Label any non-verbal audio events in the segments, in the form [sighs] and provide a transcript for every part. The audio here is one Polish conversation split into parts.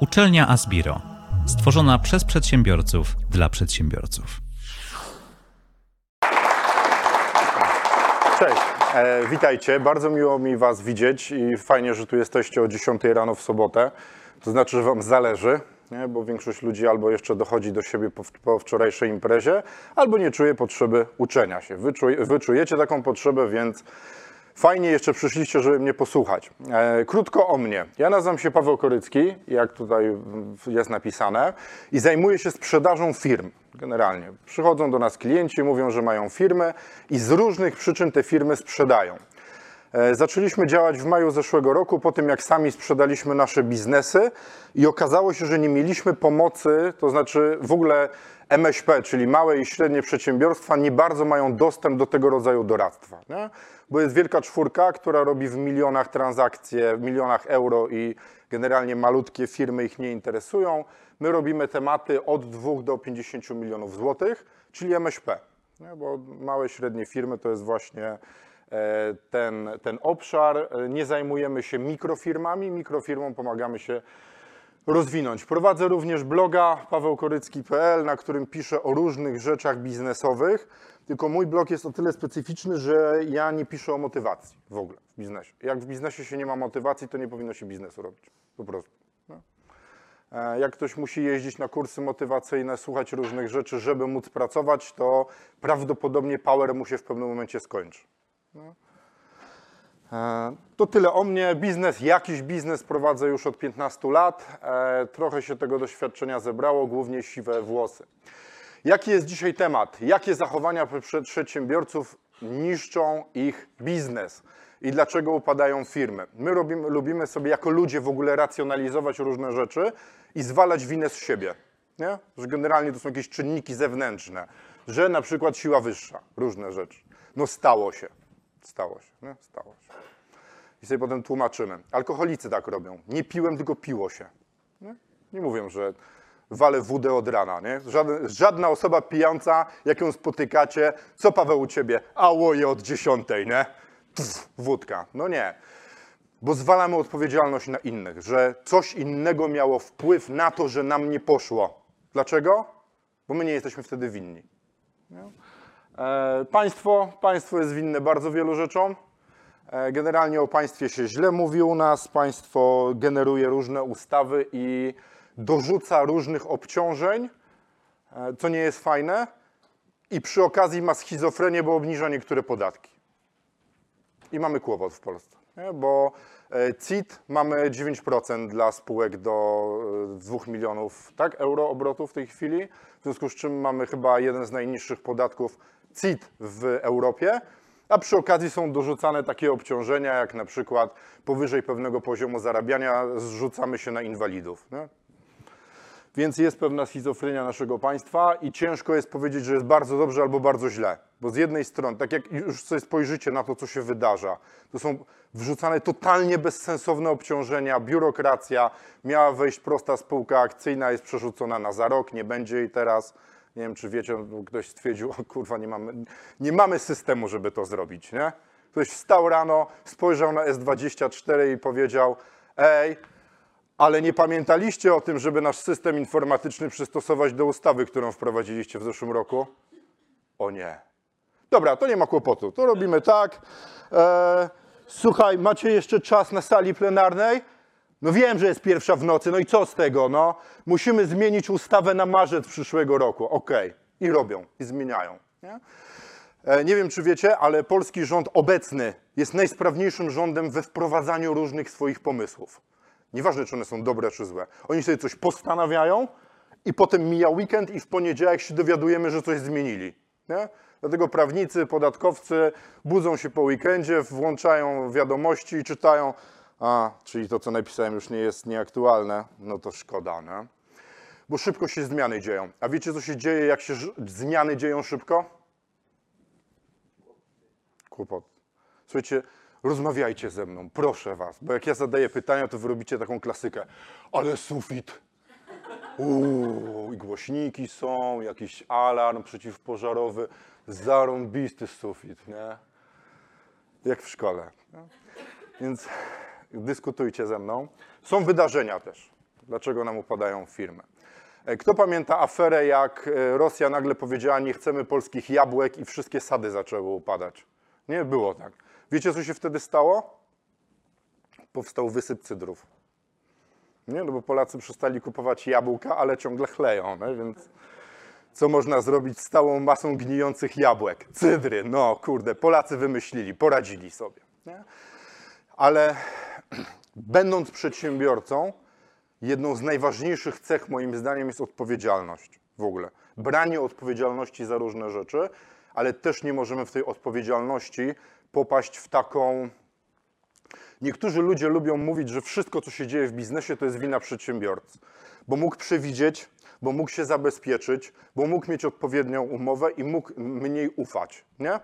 Uczelnia Asbiro. Stworzona przez przedsiębiorców dla przedsiębiorców. Cześć, e, witajcie. Bardzo miło mi Was widzieć i fajnie, że tu jesteście o 10 rano w sobotę. To znaczy, że Wam zależy, nie? bo większość ludzi albo jeszcze dochodzi do siebie po, po wczorajszej imprezie, albo nie czuje potrzeby uczenia się. Wy, czuj, wy czujecie taką potrzebę, więc fajnie jeszcze przyszliście, żeby mnie posłuchać. E, krótko o mnie. Ja nazywam się Paweł Korycki, jak tutaj jest napisane, i zajmuję się sprzedażą firm. Generalnie. Przychodzą do nas klienci, mówią, że mają firmę i z różnych przyczyn te firmy sprzedają. E, Zaczęliśmy działać w maju zeszłego roku, po tym jak sami sprzedaliśmy nasze biznesy i okazało się, że nie mieliśmy pomocy, to znaczy w ogóle MŚP, czyli małe i średnie przedsiębiorstwa, nie bardzo mają dostęp do tego rodzaju doradztwa. Nie? Bo jest wielka czwórka, która robi w milionach transakcje, w milionach euro i generalnie malutkie firmy ich nie interesują. My robimy tematy od 2 do 50 milionów złotych, czyli MŚP. Nie? Bo małe, średnie firmy to jest właśnie e, ten, ten obszar. Nie zajmujemy się mikrofirmami, mikrofirmom pomagamy się rozwinąć. Prowadzę również bloga pawełkorycki.pl, na którym piszę o różnych rzeczach biznesowych, tylko mój blog jest o tyle specyficzny, że ja nie piszę o motywacji w ogóle w biznesie. Jak w biznesie się nie ma motywacji, to nie powinno się biznesu robić. Po prostu. No. E, Jak ktoś musi jeździć na kursy motywacyjne, słuchać różnych rzeczy, żeby móc pracować, to prawdopodobnie power mu się w pewnym momencie skończy. E, To tyle o mnie. Biznes, jakiś biznes prowadzę już od 15 lat. E, Trochę się tego doświadczenia zebrało, głównie siwe włosy. Jaki jest dzisiaj temat? Jakie zachowania prze- przedsiębiorców niszczą ich biznes? I dlaczego upadają firmy? My robimy, lubimy sobie jako ludzie w ogóle racjonalizować różne rzeczy i zwalać winę z siebie. Nie? Że generalnie to są jakieś czynniki zewnętrzne, że na przykład siła wyższa, różne rzeczy. No stało się. Stało się, nie? Stało się. I sobie potem tłumaczymy. Alkoholicy tak robią. Nie piłem, tylko piło się. Nie, nie mówią, że walę wódę od rana. Nie? Żadna osoba pijąca, jak ją spotykacie, co Paweł u ciebie? A łoje od dziesiątej, nie? Pff, wódka. No nie. Bo zwalamy odpowiedzialność na innych, że coś innego miało wpływ na to, że nam nie poszło. Dlaczego? Bo my nie jesteśmy wtedy winni. E, Państwo, państwo jest winne bardzo wielu rzeczom. E, Generalnie o państwie się źle mówi u nas. Państwo generuje różne ustawy i dorzuca różnych obciążeń, e, co nie jest fajne. I przy okazji ma schizofrenię, bo obniża niektóre podatki. I mamy kłopot w Polsce, nie? bo e, CIT mamy 9% dla spółek do e, 2 milionów tak, euro obrotu w tej chwili, w związku z czym mamy chyba jeden z najniższych podatków CIT w Europie, a przy okazji są dorzucane takie obciążenia, jak na przykład powyżej pewnego poziomu zarabiania zrzucamy się na inwalidów. Nie? Więc jest pewna schizofrenia naszego państwa i ciężko jest powiedzieć, że jest bardzo dobrze albo bardzo źle. Bo z jednej strony, tak jak już sobie spojrzycie na to, co się wydarza, to są wrzucane totalnie bezsensowne obciążenia, biurokracja, miała wejść prosta spółka akcyjna, jest przerzucona na za rok, nie będzie jej teraz. Nie wiem, czy wiecie, ktoś stwierdził, o kurwa, nie mamy, nie mamy systemu, żeby to zrobić, nie? Ktoś wstał rano, spojrzał na S24 i powiedział, ej, ale nie pamiętaliście o tym, żeby nasz system informatyczny przystosować do ustawy, którą wprowadziliście w zeszłym roku? O nie. Dobra, to nie ma kłopotu. To robimy tak. E, słuchaj, macie jeszcze czas na sali plenarnej? No wiem, że jest pierwsza w nocy, no i co z tego? No, musimy zmienić ustawę na marzec przyszłego roku. Okej. I robią, i zmieniają. Nie? E, Nie wiem, czy wiecie, ale polski rząd obecny jest najsprawniejszym rządem we wprowadzaniu różnych swoich pomysłów. Nieważne, czy one są dobre, czy złe. Oni sobie coś postanawiają i potem mija weekend i w poniedziałek się dowiadujemy, że coś zmienili. Nie? Dlatego prawnicy, podatkowcy budzą się po weekendzie, włączają wiadomości i czytają, a, czyli to, co napisałem, już nie jest nieaktualne, no to szkoda, nie? Bo szybko się zmiany dzieją. A wiecie, co się dzieje, jak się zmiany dzieją szybko? Kłopot. Słuchajcie, rozmawiajcie ze mną, proszę was, bo jak ja zadaję pytania, to wy robicie taką klasykę. Ale sufit. Uuu, i głośniki są, jakiś alarm przeciwpożarowy, zarąbisty sufit, nie? Jak w szkole. Więc dyskutujcie ze mną. Są wydarzenia też. Dlaczego nam upadają firmy? E, Kto pamięta aferę, jak e, Rosja nagle powiedziała, nie chcemy polskich jabłek i wszystkie sady zaczęły upadać? Nie było tak. Wiecie, co się wtedy stało? Powstał wysyp cydrów. Nie, no bo Polacy przestali kupować jabłka, ale ciągle chleją, no, więc co można zrobić z całą masą gnijących jabłek? Cydry, no kurde, Polacy wymyślili, poradzili sobie. Nie? Ale [clears throat] będąc przedsiębiorcą, jedną z najważniejszych cech moim zdaniem jest odpowiedzialność w ogóle. Branie odpowiedzialności za różne rzeczy, ale też nie możemy w tej odpowiedzialności popaść w taką. Niektórzy ludzie lubią mówić, że wszystko, co się dzieje w biznesie, to jest wina przedsiębiorcy, bo mógł przewidzieć, bo mógł się zabezpieczyć, bo mógł mieć odpowiednią umowę i mógł mniej ufać, nie?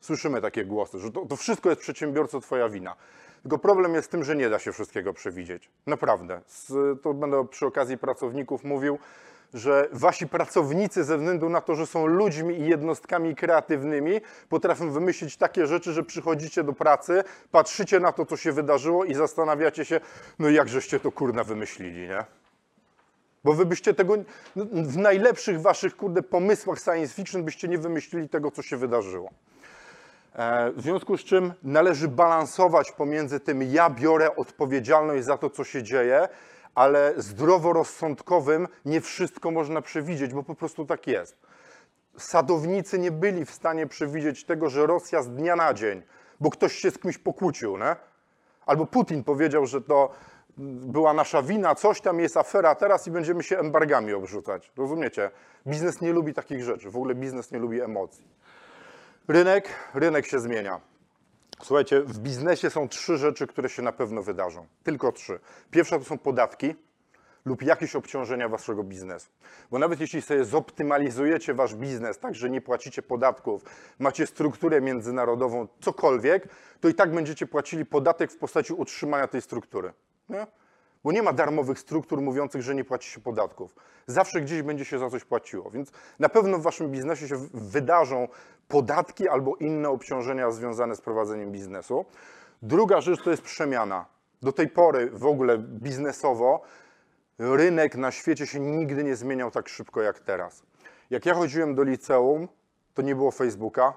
Słyszymy takie głosy, że to, to wszystko jest przedsiębiorco twoja wina. Tylko problem jest w tym, że nie da się wszystkiego przewidzieć. Naprawdę. Z, to będę przy okazji pracowników mówił, że wasi pracownicy ze względu na to, że są ludźmi i jednostkami kreatywnymi, potrafią wymyślić takie rzeczy, że przychodzicie do pracy, patrzycie na to, co się wydarzyło i zastanawiacie się, no jak żeście to kurna wymyślili, nie? Bo wy byście tego, no, w najlepszych waszych kurde pomysłach science fiction byście nie wymyślili tego, co się wydarzyło. E, W związku z czym należy balansować pomiędzy tym, ja biorę odpowiedzialność za to, co się dzieje, ale zdroworozsądkowym nie wszystko można przewidzieć, bo po prostu tak jest. Sadownicy nie byli w stanie przewidzieć tego, że Rosja z dnia na dzień, bo ktoś się z kimś pokłócił, nie? Albo Putin powiedział, że to była nasza wina, coś tam jest afera teraz i będziemy się embargami obrzucać. Rozumiecie? Biznes nie lubi takich rzeczy. W ogóle biznes nie lubi emocji. Rynek, rynek się zmienia. Słuchajcie, w biznesie są trzy rzeczy, które się na pewno wydarzą. Tylko trzy. Pierwsza to są podatki lub jakieś obciążenia waszego biznesu. Bo nawet jeśli sobie zoptymalizujecie wasz biznes tak, że nie płacicie podatków, macie strukturę międzynarodową, cokolwiek, to i tak będziecie płacili podatek w postaci utrzymania tej struktury. Nie? Bo nie ma darmowych struktur mówiących, że nie płaci się podatków. Zawsze gdzieś będzie się za coś płaciło. Więc na pewno w waszym biznesie się wydarzą podatki albo inne obciążenia związane z prowadzeniem biznesu. Druga rzecz to jest przemiana. Do tej pory w ogóle biznesowo rynek na świecie się nigdy nie zmieniał tak szybko jak teraz. Jak ja chodziłem do liceum, to nie było Facebooka,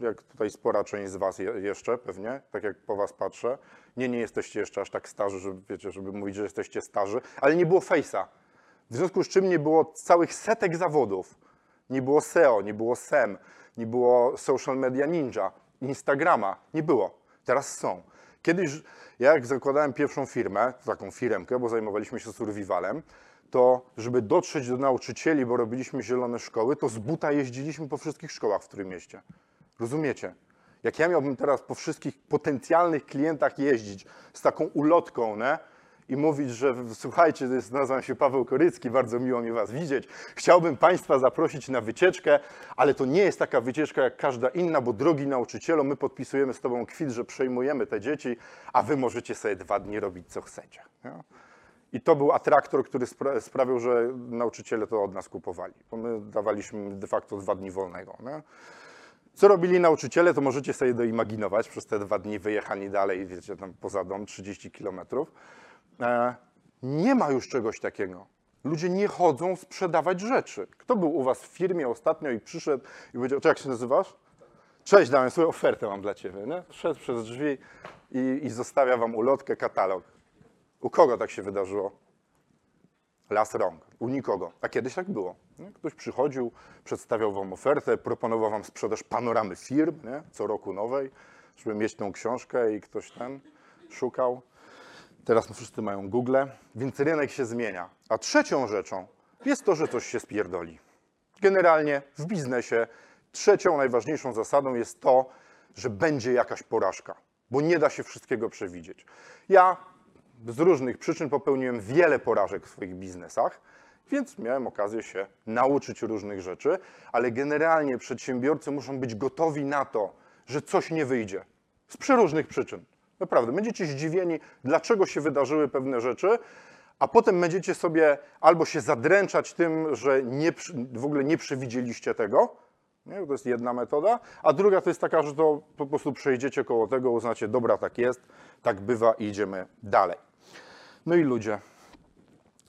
jak tutaj spora część z Was je, jeszcze pewnie, tak jak po Was patrzę. Nie, nie jesteście jeszcze aż tak starzy, żeby, wiecie, żeby mówić, że jesteście starzy, ale nie było Face'a. W związku z czym nie było całych setek zawodów. Nie było SEO, nie było SEM, nie było Social Media Ninja, Instagrama. Nie było. Teraz są. Kiedyś, ja jak zakładałem pierwszą firmę, taką firmkę, bo zajmowaliśmy się survivalem, to żeby dotrzeć do nauczycieli, bo robiliśmy zielone szkoły, to z buta jeździliśmy po wszystkich szkołach w którym mieście. Rozumiecie? Jak ja miałbym teraz po wszystkich potencjalnych klientach jeździć z taką ulotką, ne? I mówić, że słuchajcie, jest, nazywam się Paweł Korycki, bardzo miło mi Was widzieć. Chciałbym Państwa zaprosić na wycieczkę, ale to nie jest taka wycieczka jak każda inna, bo drogi nauczycielu, my podpisujemy z Tobą kwit, że przejmujemy te dzieci, a Wy możecie sobie dwa dni robić co chcecie. Nie? I to był atraktor, który spra- sprawił, że nauczyciele to od nas kupowali, bo my dawaliśmy de facto dwa dni wolnego. Nie? Co robili nauczyciele, to możecie sobie doimaginować. Przez te dwa dni wyjechani dalej, wiecie, tam poza dom 30 kilometrów. E, nie ma już czegoś takiego. Ludzie nie chodzą sprzedawać rzeczy. Kto był u was w firmie ostatnio i przyszedł i powiedział, jak się nazywasz? Cześć, dałem swoją ofertę mam dla ciebie. Nie? Szedł przez drzwi i, i zostawia wam ulotkę, katalog. U kogo tak się wydarzyło? Las rąk, u nikogo. A kiedyś tak było. Nie? Ktoś przychodził, przedstawiał wam ofertę, proponował wam sprzedaż panoramy firm, nie? co roku nowej, żeby mieć tą książkę i ktoś ten szukał. Teraz wszyscy mają Google, więc rynek się zmienia. A trzecią rzeczą jest to, że coś się spierdoli. Generalnie w biznesie trzecią najważniejszą zasadą jest to, że będzie jakaś porażka, bo nie da się wszystkiego przewidzieć. Ja z różnych przyczyn popełniłem wiele porażek w swoich biznesach, więc miałem okazję się nauczyć różnych rzeczy, ale generalnie przedsiębiorcy muszą być gotowi na to, że coś nie wyjdzie z przeróżnych przyczyn. Naprawdę, będziecie zdziwieni, dlaczego się wydarzyły pewne rzeczy, a potem będziecie sobie albo się zadręczać tym, że nie, w ogóle nie przewidzieliście tego, nie? to jest jedna metoda, a druga to jest taka, że to po prostu przejdziecie koło tego, uznacie, dobra, tak jest, tak bywa i idziemy dalej. No i ludzie.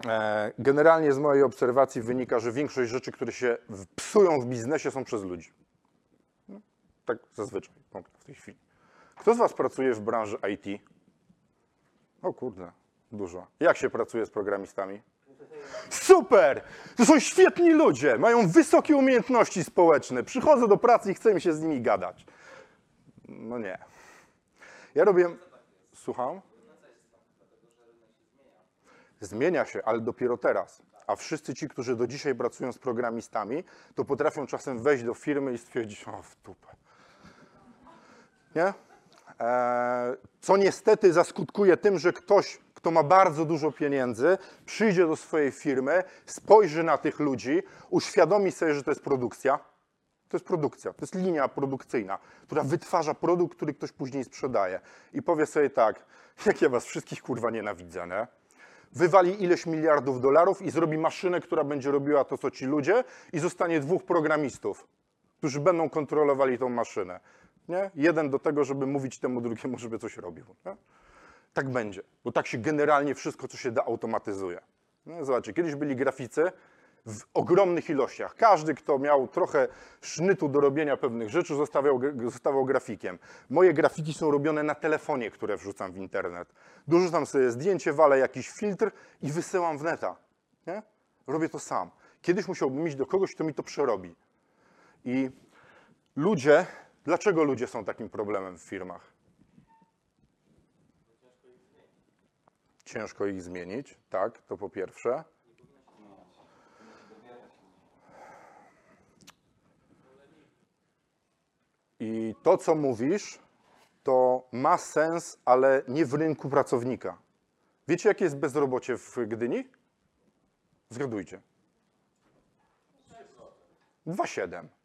E, Generalnie z mojej obserwacji wynika, że większość rzeczy, które się psują w biznesie, są przez ludzi. No, tak zazwyczaj w tej chwili. Kto z Was pracuje w branży IT? O kurde, dużo. Jak się pracuje z programistami? Super! To są świetni ludzie, mają wysokie umiejętności społeczne. Przychodzę do pracy i chcę mi się z nimi gadać. No nie. Ja robię. Słucham? Zmienia się, ale dopiero teraz. A wszyscy ci, którzy do dzisiaj pracują z programistami, to potrafią czasem wejść do firmy i stwierdzić, o w dupę. Nie? Eee, Co niestety zaskutkuje tym, że ktoś, kto ma bardzo dużo pieniędzy, przyjdzie do swojej firmy, spojrzy na tych ludzi, uświadomi sobie, że to jest produkcja. To jest produkcja, to jest linia produkcyjna, która wytwarza produkt, który ktoś później sprzedaje. I powie sobie tak, jak ja was wszystkich kurwa nienawidzę, nie? Wywali ileś miliardów dolarów i zrobi maszynę, która będzie robiła to, co ci ludzie, i zostanie dwóch programistów, którzy będą kontrolowali tą maszynę. Nie? Jeden do tego, żeby mówić temu drugiemu, żeby coś robił. Nie? Tak będzie, bo tak się generalnie wszystko, co się da, automatyzuje. No, zobaczcie, kiedyś byli graficy w ogromnych ilościach. Każdy, kto miał trochę sznytu do robienia pewnych rzeczy, zostawiał, zostawał grafikiem. Moje grafiki są robione na telefonie, które wrzucam w internet. Dorzucam sobie zdjęcie, walę jakiś filtr i wysyłam w neta. Nie? Robię to sam. Kiedyś musiałbym iść do kogoś, kto mi to przerobi. I ludzie, dlaczego ludzie są takim problemem w firmach? Ciężko ich zmienić, tak, to po pierwsze. I to, co mówisz, to ma sens, ale nie w rynku pracownika. Wiecie, jakie jest bezrobocie w Gdyni? Zgadujcie. 2,7.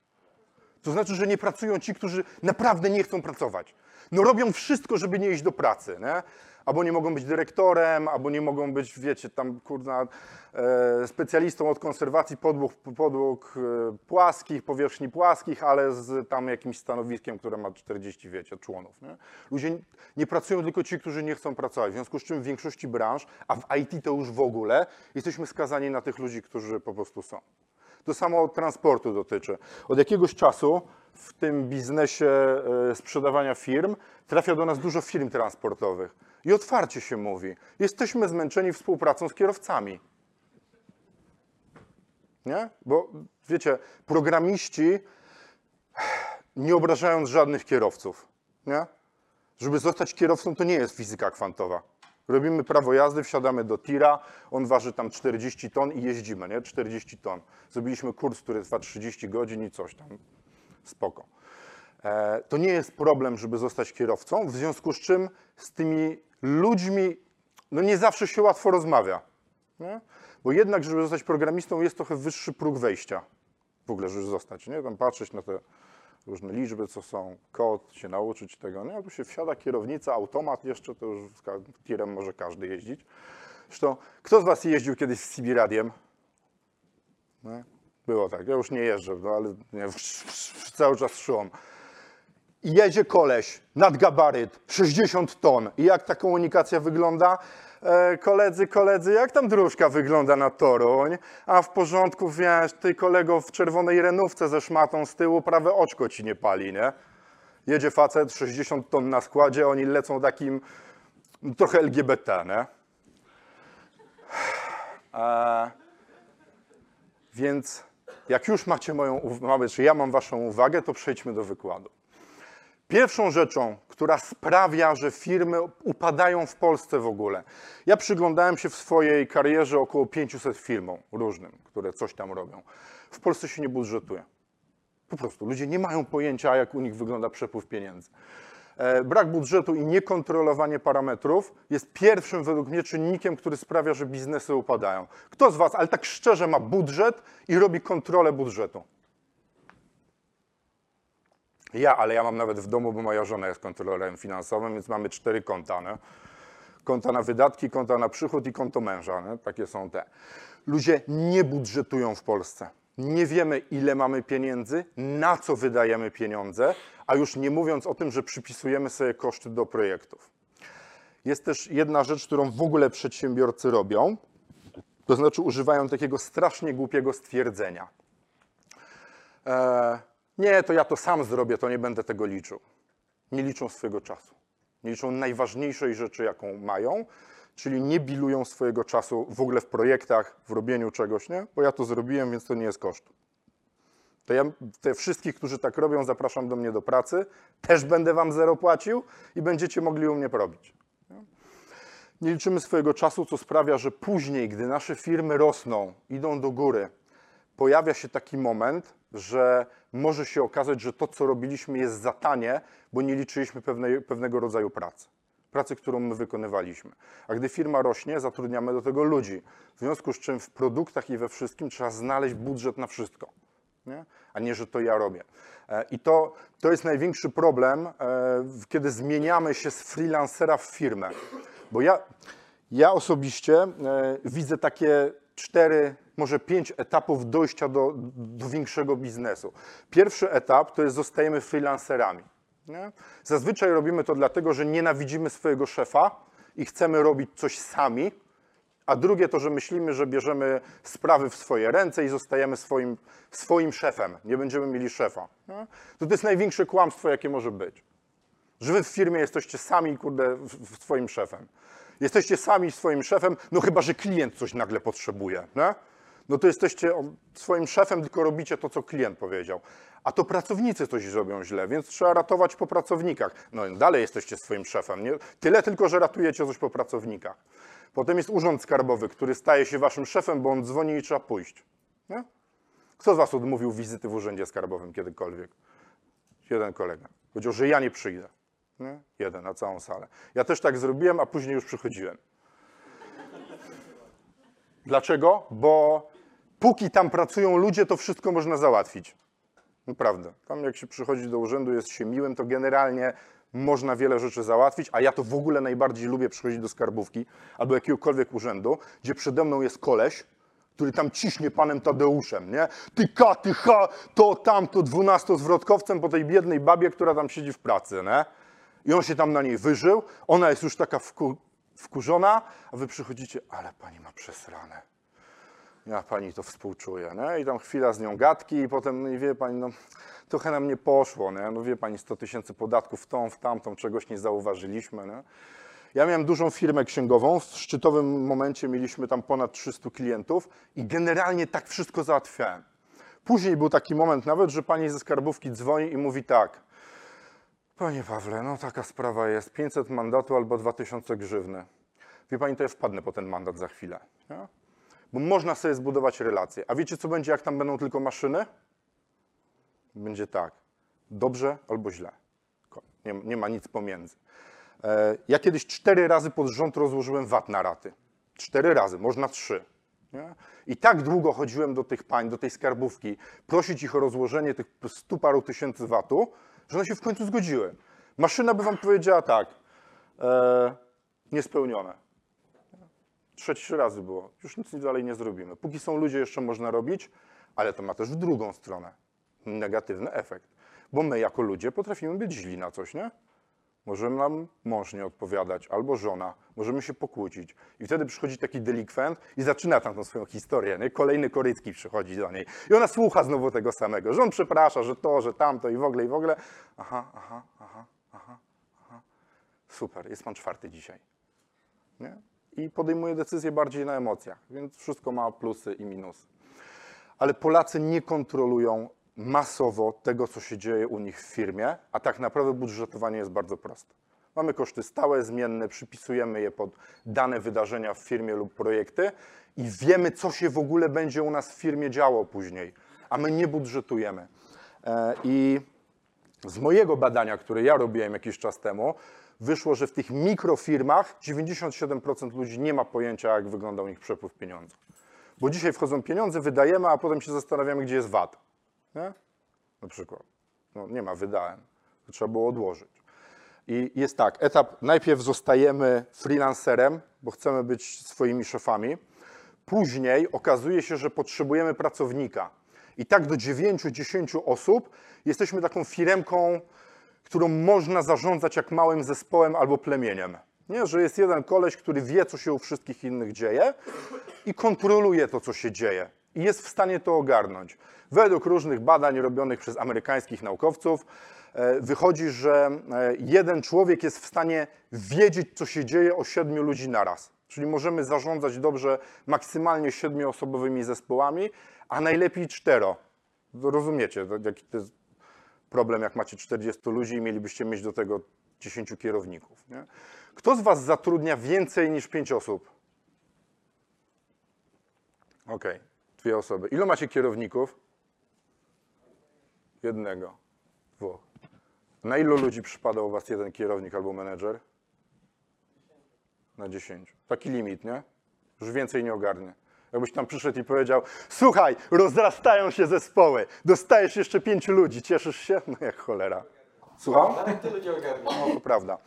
To znaczy, że nie pracują ci, którzy naprawdę nie chcą pracować. No robią wszystko, żeby nie iść do pracy, nie? Albo nie mogą być dyrektorem, albo nie mogą być, wiecie, tam kurna, e, specjalistą od konserwacji podłóg, podłóg e, płaskich, powierzchni płaskich, ale z tam jakimś stanowiskiem, które ma 40, wiecie, członów. Nie? Ludzie nie- pracują tylko ci, którzy nie chcą pracować, w związku z czym w większości branż, a w IT to już w ogóle, jesteśmy skazani na tych ludzi, którzy po prostu są. To samo transportu dotyczy. Od jakiegoś czasu w tym biznesie e, sprzedawania firm trafia do nas dużo firm transportowych. I otwarcie się mówi: jesteśmy zmęczeni współpracą z kierowcami. Nie? Bo wiecie, programiści, nie obrażając żadnych kierowców, nie? Żeby zostać kierowcą, to nie jest fizyka kwantowa. Robimy prawo jazdy, wsiadamy do tira, on waży tam 40 ton i jeździmy, nie? 40 ton. Zrobiliśmy kurs, który trwa 30 godzin i coś tam. Spoko. E, to nie jest problem, żeby zostać kierowcą, w związku z czym z tymi ludźmi no nie zawsze się łatwo rozmawia. Nie? Bo jednak, żeby zostać programistą, jest trochę wyższy próg wejścia. W ogóle, żeby zostać, nie? Tam patrzeć na te różne liczby, co są, kod, się nauczyć tego. Nie? A tu się wsiada kierownica, automat jeszcze, to już tirem może każdy jeździć. Zresztą, kto z Was jeździł kiedyś z CB Radiem? Nie? Było tak, ja już nie jeżdżę, no ale nie, cały czas. I jedzie koleś nad gabaryt, 60 ton. I jak ta komunikacja wygląda? E, koledzy, koledzy, jak tam dróżka wygląda na Toruń? A w porządku, wiesz, ty kolego w czerwonej renówce ze szmatą z tyłu, prawe oczko ci nie pali, nie? Jedzie facet, 60 ton na składzie, oni lecą takim trochę LGBT, nie? E, więc jak już macie moją uwagę, czy ja mam waszą uwagę, to przejdźmy do wykładu. Pierwszą rzeczą, która sprawia, że firmy upadają w Polsce w ogóle. Ja przyglądałem się w swojej karierze około 500 firmom różnym, które coś tam robią. W Polsce się nie budżetuje. Po prostu ludzie nie mają pojęcia, jak u nich wygląda przepływ pieniędzy. E, Brak budżetu i niekontrolowanie parametrów jest pierwszym według mnie czynnikiem, który sprawia, że biznesy upadają. Kto z Was, ale tak szczerze, ma budżet i robi kontrolę budżetu? Ja, ale ja mam nawet w domu, bo moja żona jest kontrolerem finansowym, więc mamy cztery konta. Nie? Konta na wydatki, konta na przychód i konto męża. Nie? Takie są te. Ludzie nie budżetują w Polsce. Nie wiemy, ile mamy pieniędzy, na co wydajemy pieniądze, a już nie mówiąc o tym, że przypisujemy sobie koszty do projektów. Jest też jedna rzecz, którą w ogóle przedsiębiorcy robią, To znaczy używają takiego strasznie głupiego stwierdzenia. E, nie, to ja to sam zrobię, to nie będę tego liczył. Nie liczą swojego czasu. Nie liczą najważniejszej rzeczy, jaką mają, czyli nie bilują swojego czasu w ogóle w projektach, w robieniu czegoś, nie? Bo ja to zrobiłem, więc to nie jest koszt. To ja te wszystkich, którzy tak robią, zapraszam do mnie do pracy. Też będę wam zero płacił i będziecie mogli u mnie porobić. Nie liczymy swojego czasu, co sprawia, że później, gdy nasze firmy rosną, idą do góry, pojawia się taki moment, że może się okazać, że to, co robiliśmy, jest za tanie, bo nie liczyliśmy pewnej, pewnego rodzaju pracy. Pracy, którą my wykonywaliśmy. A gdy firma rośnie, zatrudniamy do tego ludzi. W związku z czym w produktach i we wszystkim trzeba znaleźć budżet na wszystko. Nie? A nie, że to ja robię. E, I to, to jest największy problem, e, kiedy zmieniamy się z freelancera w firmę. Bo ja, ja osobiście e, widzę takie cztery, może pięć etapów dojścia do, do większego biznesu. Pierwszy etap to jest zostajemy freelancerami. Nie? Zazwyczaj robimy to dlatego, że nienawidzimy swojego szefa i chcemy robić coś sami, a drugie to, że myślimy, że bierzemy sprawy w swoje ręce i zostajemy swoim, swoim szefem. Nie będziemy mieli szefa. Nie? To, jest największe kłamstwo, jakie może być. Że wy w firmie jesteście sami, kurde, swoim szefem. Jesteście sami swoim szefem, no chyba, że klient coś nagle potrzebuje. Nie? No to jesteście swoim szefem, tylko robicie to, co klient powiedział. A to pracownicy coś zrobią źle, więc trzeba ratować po pracownikach. No dalej jesteście swoim szefem. Nie? Tyle tylko, że ratujecie coś po pracownikach. Potem jest urząd skarbowy, który staje się waszym szefem, bo on dzwoni i trzeba pójść. Nie? Kto z was odmówił wizyty w urzędzie skarbowym kiedykolwiek? Jeden kolega. Powiedział, że ja nie przyjdę. Nie? Jeden na całą salę. Ja też tak zrobiłem, a później już przychodziłem. Dlaczego? Bo póki tam pracują ludzie, to wszystko można załatwić. Naprawdę. Tam jak się przychodzi do urzędu, jest się miłym, to generalnie można wiele rzeczy załatwić, a ja to w ogóle najbardziej lubię przychodzić do skarbówki albo jakiegokolwiek urzędu, gdzie przede mną jest koleś, który tam ciśnie panem Tadeuszem, nie? Ty ka, ty ha, to tamto, dwunastozwrotkowcem po tej biednej babie, która tam siedzi w pracy, nie? I on się tam na niej wyżył, ona jest już taka wku, wkurzona, a wy przychodzicie, ale pani ma przesrane. Ja pani to współczuję, nie? I tam chwila z nią gadki i potem, no i wie pani, no trochę nam nie poszło, nie? No wie pani, 100 tysięcy podatków w tą, w tamtą, czegoś nie zauważyliśmy, nie? Ja miałem dużą firmę księgową, w szczytowym momencie mieliśmy tam ponad 300 klientów i generalnie tak wszystko załatwiałem. Później był taki moment nawet, że pani ze skarbówki dzwoni i mówi tak, Panie Pawle, no taka sprawa jest, 500 mandatu albo 2000 grzywny. Wie pani, to ja wpadnę po ten mandat za chwilę. Nie? Bo można sobie zbudować relacje. A wiecie, co będzie, jak tam będą tylko maszyny? Będzie tak, dobrze albo źle. Nie, nie ma nic pomiędzy. E, ja kiedyś cztery razy pod rząd rozłożyłem VAT na raty. Cztery razy, można trzy. Nie? I tak długo chodziłem do tych pań, do tej skarbówki, prosić ich o rozłożenie tych stu paru tysięcy VAT-u, że one się w końcu zgodziły. Maszyna by wam powiedziała tak, e, niespełnione. Trzeci razy było, już nic dalej nie zrobimy. Póki są ludzie, jeszcze można robić, ale to ma też w drugą stronę negatywny efekt. Bo my jako ludzie potrafimy być źli na coś, nie? Może nam mąż nie odpowiadać, albo żona, możemy się pokłócić. I wtedy przychodzi taki delikwent i zaczyna tam tą swoją historię. Nie? Kolejny Korycki przychodzi do niej. I ona słucha znowu tego samego, że on przeprasza, że to, że tamto i w ogóle, i w ogóle. Aha, aha, aha, aha, aha. Super, jest pan czwarty dzisiaj. Nie? I podejmuje decyzje bardziej na emocjach, więc wszystko ma plusy i minusy. Ale Polacy nie kontrolują masowo tego, co się dzieje u nich w firmie, a tak naprawdę budżetowanie jest bardzo proste. Mamy koszty stałe, zmienne, przypisujemy je pod dane wydarzenia w firmie lub projekty i wiemy, co się w ogóle będzie u nas w firmie działo później, a my nie budżetujemy. E, I z mojego badania, które ja robiłem jakiś czas temu, wyszło, że w tych mikrofirmach 97% ludzi nie ma pojęcia, jak wygląda u nich przepływ pieniędzy. Bo dzisiaj wchodzą pieniądze, wydajemy, a potem się zastanawiamy, gdzie jest VAT. Nie? Na przykład. No, nie ma, wydałem. To trzeba było odłożyć. I jest tak, etap, najpierw zostajemy freelancerem, bo chcemy być swoimi szefami. Później okazuje się, że potrzebujemy pracownika. I tak do 9-10 osób jesteśmy taką firemką, którą można zarządzać jak małym zespołem albo plemieniem. Nie? Że jest jeden koleś, który wie, co się u wszystkich innych dzieje i kontroluje to, co się dzieje. I jest w stanie to ogarnąć. Według różnych badań robionych przez amerykańskich naukowców e, wychodzi, że e, jeden człowiek jest w stanie wiedzieć, co się dzieje o siedmiu ludzi naraz. Czyli możemy zarządzać dobrze maksymalnie siedmioosobowymi zespołami, a najlepiej cztero. Rozumiecie, jaki to jest problem, jak macie 40 ludzi i mielibyście mieć do tego 10 kierowników. Nie? Kto z Was zatrudnia więcej niż 5 osób? Okej, dwie osoby. Ilu macie kierowników? Jednego, dwóch. Na ilu ludzi przypada u Was jeden kierownik albo menedżer? Na 10. Taki limit, nie? Już więcej nie ogarnie. Jakbyś tam przyszedł i powiedział, słuchaj, rozrastają się zespoły, dostajesz jeszcze pięciu ludzi, cieszysz się? No jak cholera. Słucham? Nawet tylu nie ogarnia. No to prawda.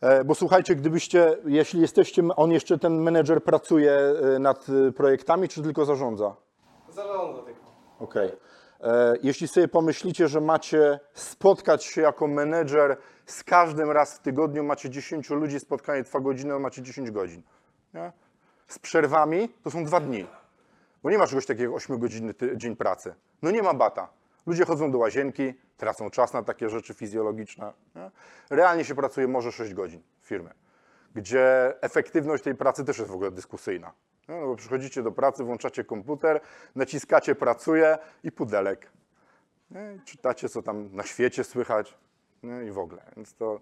E, Bo słuchajcie, gdybyście, jeśli jesteście, on jeszcze ten menedżer pracuje e, nad e, projektami, czy tylko zarządza? Zarządza tylko. Okej. E, Jeśli sobie pomyślicie, że macie spotkać się jako menedżer z każdym raz w tygodniu, macie 10 ludzi, spotkanie trwa godzinę, macie 10 godzin. Nie? Z przerwami to są dwa dni. Bo nie ma czegoś takiego jak 8-godzinny ty- dzień pracy. No nie ma bata. Ludzie chodzą do łazienki, tracą czas na takie rzeczy fizjologiczne. Nie? Realnie się pracuje może 6 godzin w firmie, gdzie efektywność tej pracy też jest w ogóle dyskusyjna. No, no bo przychodzicie do pracy, włączacie komputer, naciskacie pracuje i pudelek. Nie? Czytacie, co tam na świecie słychać nie? i w ogóle. Więc to...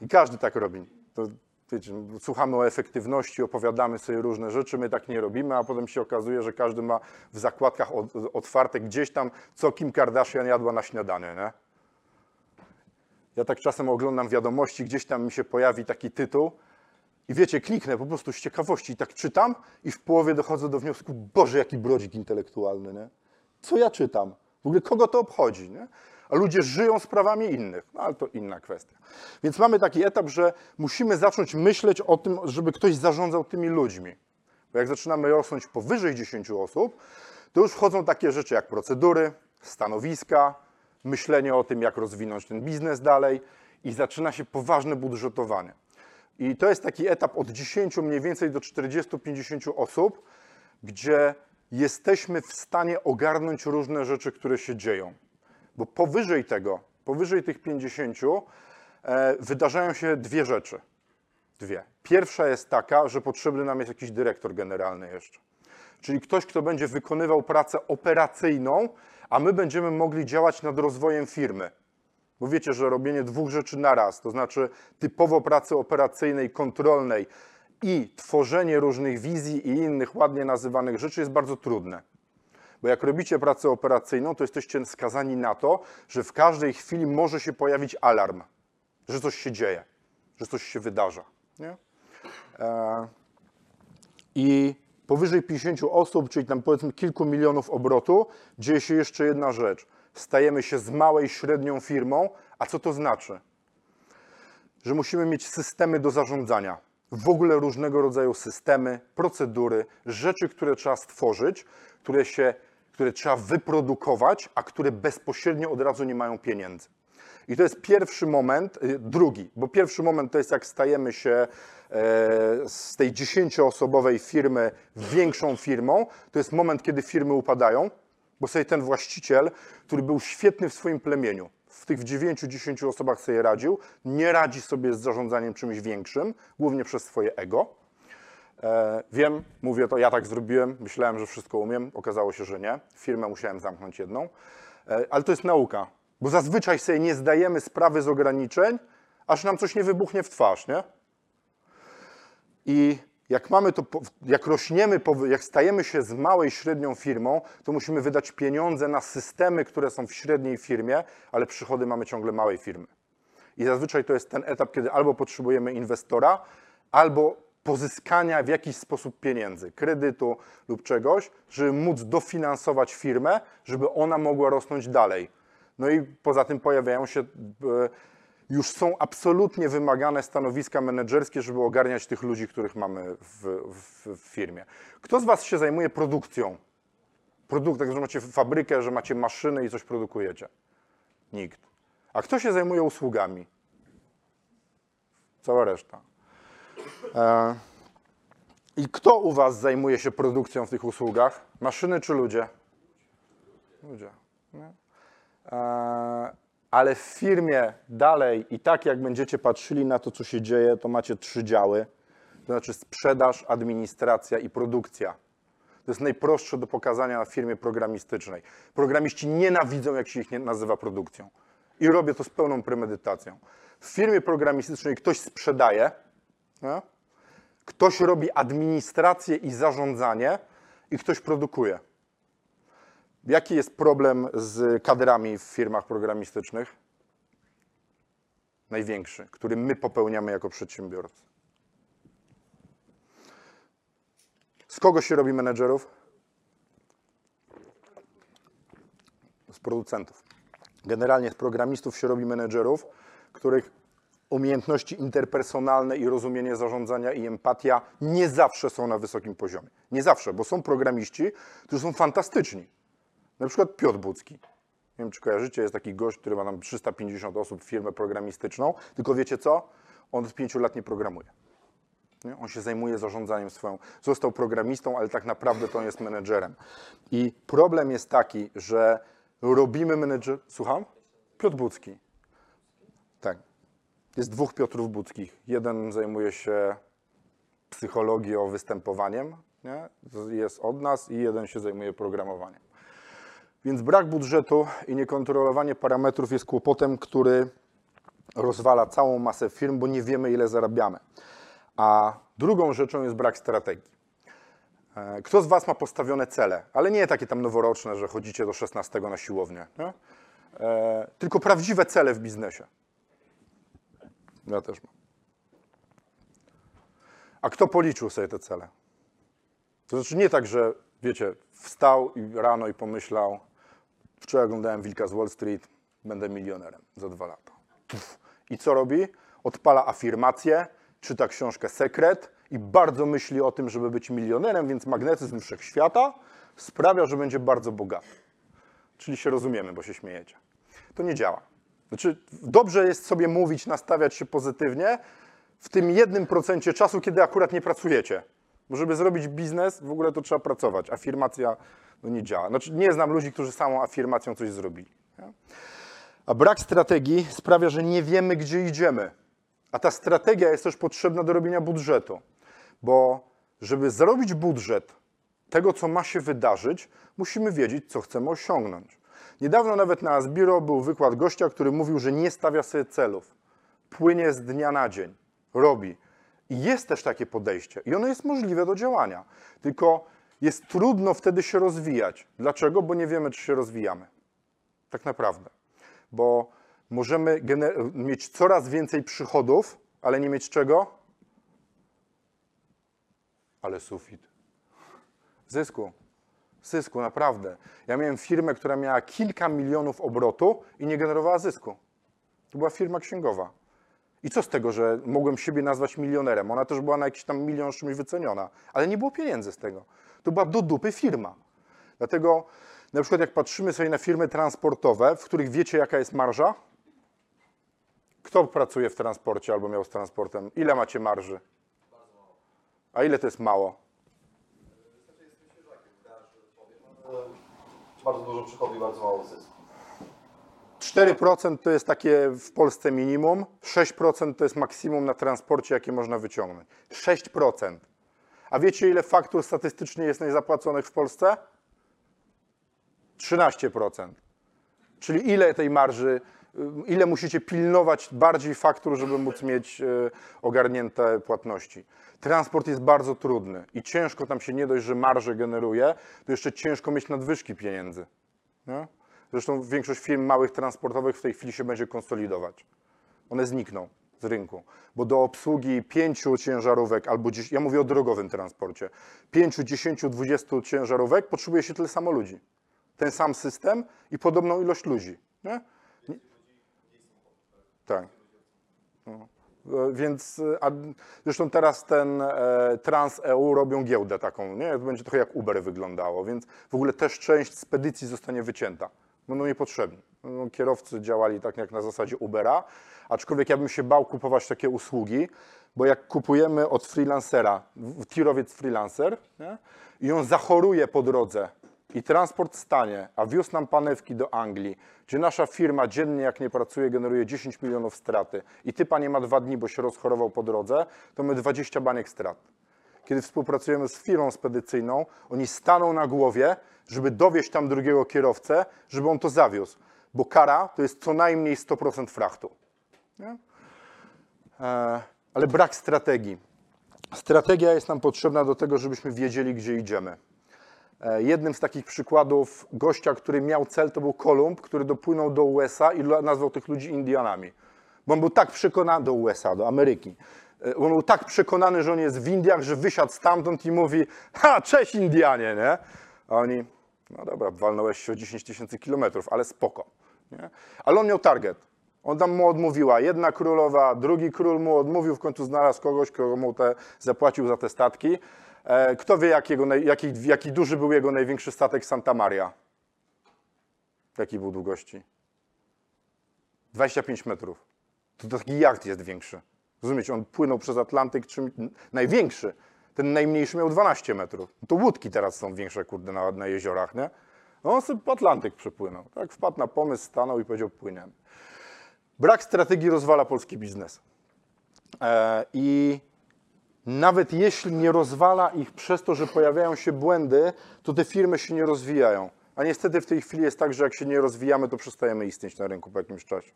I każdy tak robi. To, wiecie, słuchamy o efektywności, opowiadamy sobie różne rzeczy, my tak nie robimy, a potem się okazuje, że każdy ma w zakładkach otwarte gdzieś tam, co Kim Kardashian jadła na śniadanie. Nie? Ja tak czasem oglądam wiadomości, gdzieś tam mi się pojawi taki tytuł i wiecie, kliknę po prostu z ciekawości i tak czytam i w połowie dochodzę do wniosku, Boże, jaki brodzik intelektualny, nie? Co ja czytam? W ogóle kogo to obchodzi, nie? A ludzie żyją sprawami innych, no ale to inna kwestia. Więc mamy taki etap, że musimy zacząć myśleć o tym, żeby ktoś zarządzał tymi ludźmi. Bo jak zaczynamy rosnąć powyżej 10 osób, to już wchodzą takie rzeczy jak procedury, stanowiska, myślenie o tym, jak rozwinąć ten biznes dalej i zaczyna się poważne budżetowanie. I to jest taki etap od 10 mniej więcej do 40-50 osób, gdzie jesteśmy w stanie ogarnąć różne rzeczy, które się dzieją. Bo powyżej tego, powyżej tych 50, e, wydarzają się dwie rzeczy. Dwie. Pierwsza jest taka, że potrzebny nam jest jakiś dyrektor generalny jeszcze. Czyli ktoś, kto będzie wykonywał pracę operacyjną, a my będziemy mogli działać nad rozwojem firmy. Bo wiecie, że robienie dwóch rzeczy naraz, to znaczy typowo pracy operacyjnej, kontrolnej i tworzenie różnych wizji i innych ładnie nazywanych rzeczy jest bardzo trudne. Bo jak robicie pracę operacyjną, to jesteście skazani na to, że w każdej chwili może się pojawić alarm, że coś się dzieje, że coś się wydarza. Nie? E, I powyżej 50 osób, czyli tam powiedzmy kilku milionów obrotu, dzieje się jeszcze jedna rzecz. Stajemy się z małej, średnią firmą, a co to znaczy? Że musimy mieć systemy do zarządzania. W ogóle różnego rodzaju systemy, procedury, rzeczy, które trzeba stworzyć, które, się, które trzeba wyprodukować, a które bezpośrednio od razu nie mają pieniędzy. I to jest pierwszy moment, y, drugi, bo pierwszy moment to jest jak stajemy się e, z tej dziesięcioosobowej firmy większą firmą, to jest moment, kiedy firmy upadają, bo sobie ten właściciel, który był świetny w swoim plemieniu, w tych 9-10 osobach sobie radził, nie radzi sobie z zarządzaniem czymś większym, głównie przez swoje ego. E, wiem, mówię to, ja tak zrobiłem, myślałem, że wszystko umiem, okazało się, że nie. Firmę musiałem zamknąć jedną, e, ale to jest nauka, bo zazwyczaj sobie nie zdajemy sprawy z ograniczeń, aż nam coś nie wybuchnie w twarz, nie? I jak mamy to, jak rośniemy, jak stajemy się z małej, średnią firmą, to musimy wydać pieniądze na systemy, które są w średniej firmie, ale przychody mamy ciągle małej firmy. I zazwyczaj to jest ten etap, kiedy albo potrzebujemy inwestora, albo pozyskania w jakiś sposób pieniędzy, kredytu lub czegoś, żeby móc dofinansować firmę, żeby ona mogła rosnąć dalej. No i poza tym pojawiają się, e, już są absolutnie wymagane stanowiska menedżerskie, żeby ogarniać tych ludzi, których mamy w, w, w firmie. Kto z Was się zajmuje produkcją? Produkt, tak, że macie fabrykę, że macie maszyny i coś produkujecie? Nikt. A kto się zajmuje usługami? cała reszta. E, I kto u Was zajmuje się produkcją w tych usługach? Maszyny czy ludzie? Ludzie. E, ale w firmie dalej i tak jak będziecie patrzyli na to, co się dzieje, to macie trzy działy. To znaczy sprzedaż, administracja i produkcja. To jest najprostsze do pokazania na firmie programistycznej. Programiści nienawidzą, jak się ich nazywa produkcją. I robię to z pełną premedytacją. W firmie programistycznej ktoś sprzedaje, nie? ktoś robi administrację i zarządzanie i ktoś produkuje. Jaki jest problem z kadrami w firmach programistycznych? Największy, który my popełniamy jako przedsiębiorcy. Z kogo się robi menedżerów? Z producentów. Generalnie z programistów się robi menedżerów, których umiejętności interpersonalne i rozumienie zarządzania i empatia nie zawsze są na wysokim poziomie. Nie zawsze, bo są programiści, którzy są fantastyczni. Na przykład Piotr Bucki. Nie wiem, czy kojarzycie, jest taki gość, który ma tam 350 osób, firmę programistyczną, tylko wiecie co? On od pięciu lat nie programuje. Nie? On się zajmuje zarządzaniem swoją. Został programistą, ale tak naprawdę to on jest menedżerem. I problem jest taki, że robimy menedżer... Słucham? Piotr Bucki. Tak. Jest dwóch Piotrów Buckich. Jeden zajmuje się psychologią, występowaniem, nie? jest od nas i jeden się zajmuje programowaniem. Więc brak budżetu i niekontrolowanie parametrów jest kłopotem, który rozwala całą masę firm, bo nie wiemy, ile zarabiamy. A drugą rzeczą jest brak strategii. E, Kto z Was ma postawione cele, ale nie takie tam noworoczne, że chodzicie do 16 na siłownię, nie? E, tylko prawdziwe cele w biznesie. Ja też mam. A kto policzył sobie te cele? To znaczy nie tak, że wiecie, wstał i rano i pomyślał, wczoraj oglądałem Wilka z Wall Street, będę milionerem za dwa lata. I co robi? Odpala afirmację, czyta książkę Sekret i bardzo myśli o tym, żeby być milionerem, więc magnetyzm wszechświata sprawia, że będzie bardzo bogaty. Czyli się rozumiemy, bo się śmiejecie. To nie działa. Znaczy, dobrze jest sobie mówić, nastawiać się pozytywnie w tym jednym procencie czasu, kiedy akurat nie pracujecie. Bo żeby zrobić biznes, w ogóle to trzeba pracować. Afirmacja no nie działa. Znaczy, nie znam ludzi, którzy samą afirmacją coś zrobili. Nie? A brak strategii sprawia, że nie wiemy, gdzie idziemy. A ta strategia jest też potrzebna do robienia budżetu. Bo żeby zrobić budżet tego, co ma się wydarzyć, musimy wiedzieć, co chcemy osiągnąć. Niedawno nawet na Asbiro był wykład gościa, który mówił, że nie stawia sobie celów. Płynie z dnia na dzień, robi. I jest też takie podejście i ono jest możliwe do działania. Tylko jest trudno wtedy się rozwijać. Dlaczego? Bo nie wiemy, czy się rozwijamy. Tak naprawdę. Bo możemy mieć coraz więcej przychodów, ale nie mieć czego? Ale sufit. Zysku. Zysku, naprawdę. Ja miałem firmę, która miała kilka milionów obrotu i nie generowała zysku. To była firma księgowa. I co z tego, że mogłem siebie nazwać milionerem? Ona też była na jakiś tam milion czymś wyceniona, ale nie było pieniędzy z tego. To była do dupy firma. Dlatego na przykład jak patrzymy sobie na firmy transportowe, w których wiecie jaka jest marża? Kto pracuje w transporcie albo miał z transportem? Ile macie marży? A ile to jest mało? Bardzo dużo przychodów i bardzo mało zysku. 4% to jest takie w Polsce minimum, 6% to jest maksimum na transporcie, jakie można wyciągnąć. 6%. A wiecie, ile faktur statystycznie jest niezapłaconych w Polsce? 13%. Czyli ile tej marży, y, ile musicie pilnować bardziej faktur, żeby móc mieć y, ogarnięte płatności. Transport jest bardzo trudny i ciężko tam się nie dość, że marże generuje, to jeszcze ciężko mieć nadwyżki pieniędzy. Nie? Zresztą większość firm małych transportowych w tej chwili się będzie konsolidować. One znikną z rynku, bo do obsługi pięciu ciężarówek albo ja mówię o drogowym transporcie, pięciu, dziesięciu, dwudziestu ciężarówek potrzebuje się tyle samo ludzi. Ten sam system i podobną ilość ludzi. Nie- Tak. No. E, Więc, e, a zresztą teraz ten e, Trans-EU robią giełdę taką, nie? To będzie trochę jak Uber wyglądało, więc w ogóle też część spedycji zostanie wycięta. Będą niepotrzebni. No, kierowcy działali tak jak na zasadzie Ubera, aczkolwiek ja bym się bał kupować takie usługi, bo jak kupujemy od freelancera, tirowiec freelancer nie? i on zachoruje po drodze i transport stanie, a wiózł nam panewki do Anglii, gdzie nasza firma dziennie jak nie pracuje generuje 10 milionów straty i typa nie ma dwa dni, bo się rozchorował po drodze, to my 20 baniek strat kiedy współpracujemy z firmą spedycyjną, oni staną na głowie, żeby dowieść tam drugiego kierowcę, żeby on to zawiózł. Bo kara to jest co najmniej 100% frachtu. Nie? E, ale brak strategii. Strategia jest nam potrzebna do tego, żebyśmy wiedzieli, gdzie idziemy. E, Jednym z takich przykładów gościa, który miał cel, to był Kolumb, który dopłynął do USA i nazwał tych ludzi Indianami. Bo on był tak przekonany do USA, do Ameryki. E, On był tak przekonany, że on jest w Indiach, że wysiadł stamtąd i mówi: Ha, cześć Indianie, nie? A oni, no dobra, walnąłeś się o 10 tysięcy kilometrów, ale spoko. Nie? Ale on miał target. On tam mu odmówiła jedna królowa, drugi król mu odmówił, w końcu znalazł kogoś, kto mu te, zapłacił za te statki. E, kto wie, jaki, jaki duży był jego największy statek Santa Maria? Jaki był długości? 25 metrów. To taki jacht jest większy. Rozumiecie, on płynął przez Atlantyk, czym największy. Ten najmniejszy miał 12 metrów. To łódki teraz są większe, kurde, na, na jeziorach, nie? No on sobie po Atlantyk przepłynął. Tak, wpadł na pomysł, stanął i powiedział, płyniemy. Brak strategii rozwala polski biznes. E, I nawet jeśli nie rozwala ich przez to, że pojawiają się błędy, to te firmy się nie rozwijają. A niestety w tej chwili jest tak, że jak się nie rozwijamy, to przestajemy istnieć na rynku po jakimś czasie.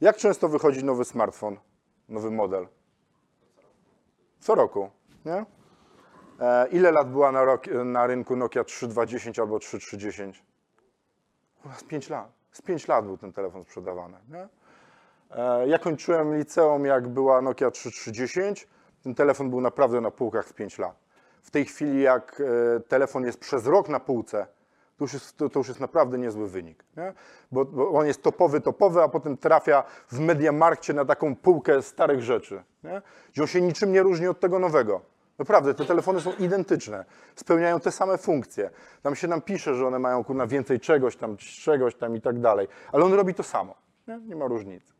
Jak często wychodzi nowy smartfon, nowy model? Co roku, nie? E, ile lat była na, rok, na rynku Nokia 3210 albo 3310? Chyba Z 5 lat. Z 5 lat był ten telefon sprzedawany. Nie? E, Ja kończyłem liceum, jak była Nokia 3310. Ten telefon był naprawdę na półkach w 5 lat. W tej chwili, jak e, telefon jest przez rok na półce, to już jest, to, to już jest naprawdę niezły wynik. Nie? Bo, bo on jest topowy, topowy, a potem trafia w Mediamarkcie na taką półkę starych rzeczy. Nie? Gdzie on się niczym nie różni od tego nowego. Naprawdę, te telefony są identyczne, spełniają te same funkcje. Tam się nam pisze, że one mają kurna więcej czegoś tam, czegoś tam i tak dalej, ale on robi to samo. Nie, nie ma różnicy.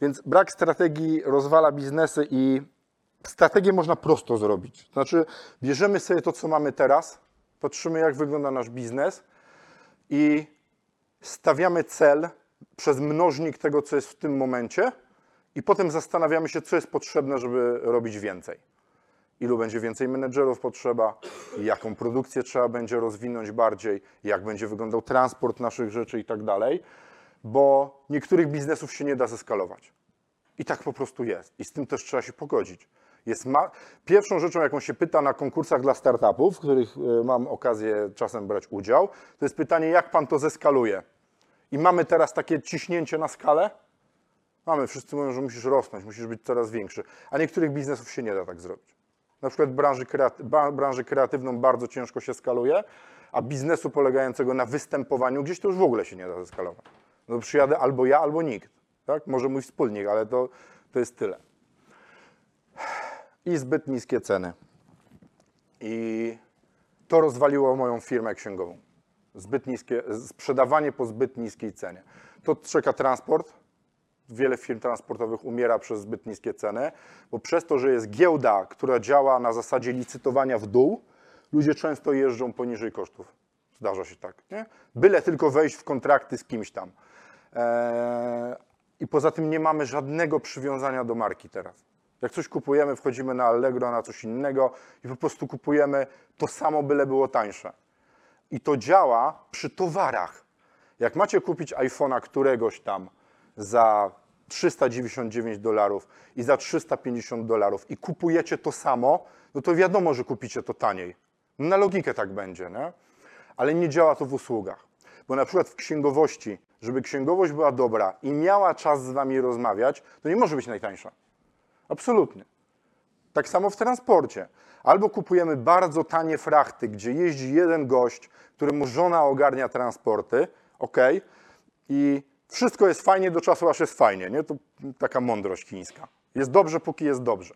Więc brak strategii rozwala biznesy i strategię można prosto zrobić. Znaczy, bierzemy sobie to, co mamy teraz, patrzymy, jak wygląda nasz biznes i stawiamy cel przez mnożnik tego, co jest w tym momencie, i potem zastanawiamy się, co jest potrzebne, żeby robić więcej. Ilu będzie więcej menedżerów potrzeba, jaką produkcję trzeba będzie rozwinąć bardziej, jak będzie wyglądał transport naszych rzeczy i tak dalej, bo niektórych biznesów się nie da zeskalować. I tak po prostu jest. I z tym też trzeba się pogodzić. Jest ma... Pierwszą rzeczą, jaką się pyta na konkursach dla startupów, w których e, mam okazję czasem brać udział, to jest pytanie, jak pan to zeskaluje. I mamy teraz takie ciśnięcie na skalę. Mamy, wszyscy mówią, że musisz rosnąć, musisz być coraz większy. A niektórych biznesów się nie da tak zrobić. Na przykład branży, kreaty... branży kreatywną bardzo ciężko się skaluje, a biznesu polegającego na występowaniu gdzieś to już w ogóle się nie da zeskalować. No przyjadę albo ja, albo nikt. Tak? Może mój wspólnik, ale to, to jest tyle. I zbyt niskie ceny. I to rozwaliło moją firmę księgową. Zbyt niskie, sprzedawanie po zbyt niskiej cenie. To czeka transport. Wiele firm transportowych umiera przez zbyt niskie ceny, bo przez to, że jest giełda, która działa na zasadzie licytowania w dół, ludzie często jeżdżą poniżej kosztów. Zdarza się tak, nie? Byle tylko wejść w kontrakty z kimś tam. Eee, I poza tym nie mamy żadnego przywiązania do marki teraz. Jak coś kupujemy, wchodzimy na Allegro, na coś innego i po prostu kupujemy to samo, byle było tańsze. I to działa przy towarach. Jak macie kupić iPhone'a któregoś tam za 399 dolarów i za 350 dolarów i kupujecie to samo, no to wiadomo, że kupicie to taniej. Na logikę tak będzie, nie? Ale nie działa to w usługach. Bo na przykład w księgowości, żeby księgowość była dobra i miała czas z wami rozmawiać, to nie może być najtańsza. Absolutnie. Tak samo w transporcie. Albo kupujemy bardzo tanie frachty, gdzie jeździ jeden gość, któremu żona ogarnia transporty, ok, i wszystko jest fajnie do czasu, aż jest fajnie, nie? To taka mądrość chińska. Jest dobrze, póki jest dobrze.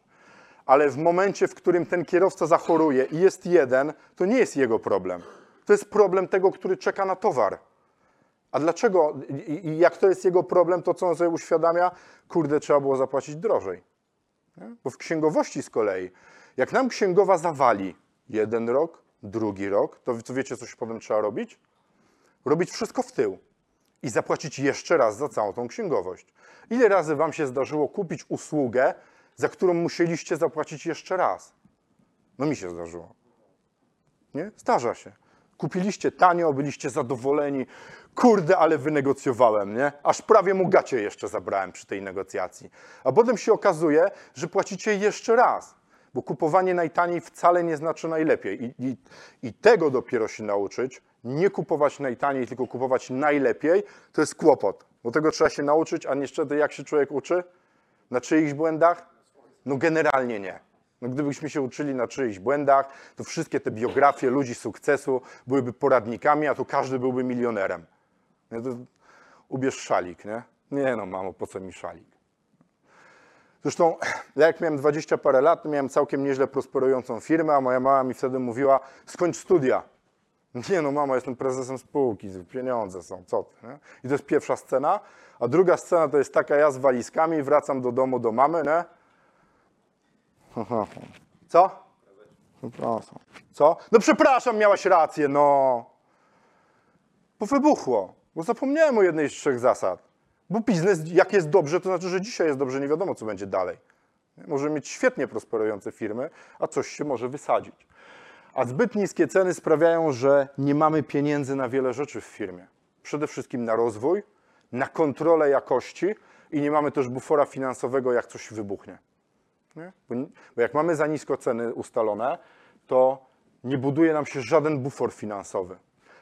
Ale w momencie, w którym ten kierowca zachoruje i jest jeden, to nie jest jego problem. To jest problem tego, który czeka na towar. A dlaczego? I, jak to jest jego problem, to co on sobie uświadamia? Kurde, trzeba było zapłacić drożej. Nie? Bo w księgowości z kolei, jak nam księgowa zawali jeden rok, drugi rok, to, wiecie, co się potem trzeba robić? Robić wszystko w tył i zapłacić jeszcze raz za całą tą księgowość. Ile razy wam się zdarzyło kupić usługę, za którą musieliście zapłacić jeszcze raz? No mi się zdarzyło. Nie? Zdarza się. Kupiliście tanio, byliście zadowoleni. Kurde, ale wynegocjowałem, nie? Aż prawie mu gacie jeszcze zabrałem przy tej negocjacji. A potem się okazuje, że płacicie jeszcze raz. Bo kupowanie najtaniej wcale nie znaczy najlepiej. I, i, I tego dopiero się nauczyć. Nie kupować najtaniej, tylko kupować najlepiej, to jest kłopot. Bo tego trzeba się nauczyć, a niestety jak się człowiek uczy? Na czyichś błędach? No generalnie nie. No gdybyśmy się uczyli na czyichś błędach, to wszystkie te biografie ludzi sukcesu byłyby poradnikami, a tu każdy byłby milionerem. Nie, to ubierz szalik, nie? Nie no, mamo, po co mi szalik? Zresztą, ja jak miałem 20 parę lat, miałem całkiem nieźle prosperującą firmę, a moja mama mi wtedy mówiła, skończ studia. Nie no, mama, jestem prezesem spółki, pieniądze są, co ty, nie? I to jest pierwsza scena. A druga scena to jest taka, ja z walizkami wracam do domu, do mamy, nie? Co? Przepraszam. Co? No przepraszam, miałaś rację, no. Bo wybuchło, bo zapomniałem o jednej z trzech zasad. Bo biznes, jak jest dobrze, to znaczy, że dzisiaj jest dobrze, nie wiadomo, co będzie dalej. Może mieć świetnie prosperujące firmy, a coś się może wysadzić. A zbyt niskie ceny sprawiają, że nie mamy pieniędzy na wiele rzeczy w firmie. Przede wszystkim na rozwój, na kontrolę jakości i nie mamy też bufora finansowego, jak coś wybuchnie. Bo, bo jak mamy za nisko ceny ustalone, to nie buduje nam się żaden bufor finansowy.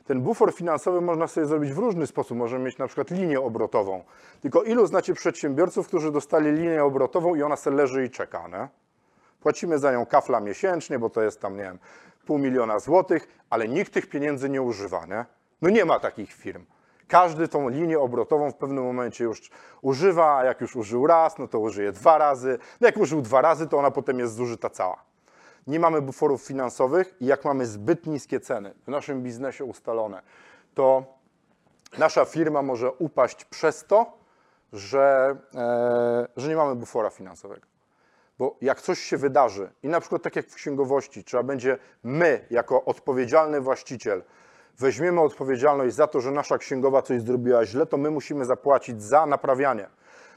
Ten bufor finansowy można sobie zrobić w różny sposób. Możemy mieć na przykład linię obrotową. Tylko ilu znacie przedsiębiorców, którzy dostali linię obrotową i ona se leży i czeka, nie? Płacimy za nią kafla miesięcznie, bo to jest tam, nie wiem, pół miliona złotych, ale nikt tych pieniędzy nie używa, nie? No nie ma takich firm. Każdy tą linię obrotową w pewnym momencie już używa, a jak już użył raz, no to użyje dwa razy. No jak użył dwa razy, to ona potem jest zużyta cała. Nie mamy buforów finansowych i jak mamy zbyt niskie ceny w naszym biznesie ustalone, to nasza firma może upaść przez to, że, e, że nie mamy bufora finansowego. Bo jak coś się wydarzy i na przykład tak jak w księgowości, trzeba będzie my, jako odpowiedzialny właściciel, weźmiemy odpowiedzialność za to, że nasza księgowa coś zrobiła źle, to my musimy zapłacić za naprawianie.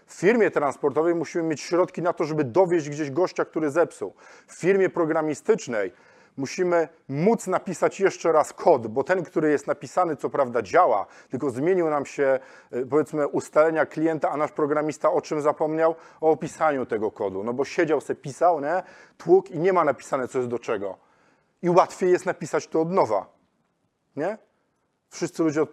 W firmie transportowej musimy mieć środki na to, żeby dowieźć gdzieś gościa, który zepsuł. W firmie programistycznej musimy móc napisać jeszcze raz kod, bo ten, który jest napisany, co prawda działa, tylko zmienił nam się, y, powiedzmy, ustalenia klienta, a nasz programista o czym zapomniał? O opisaniu tego kodu. No bo siedział se pisał, nie? Tłuk i nie ma napisane, co jest do czego. I łatwiej jest napisać to od nowa. Nie? Wszyscy ludzie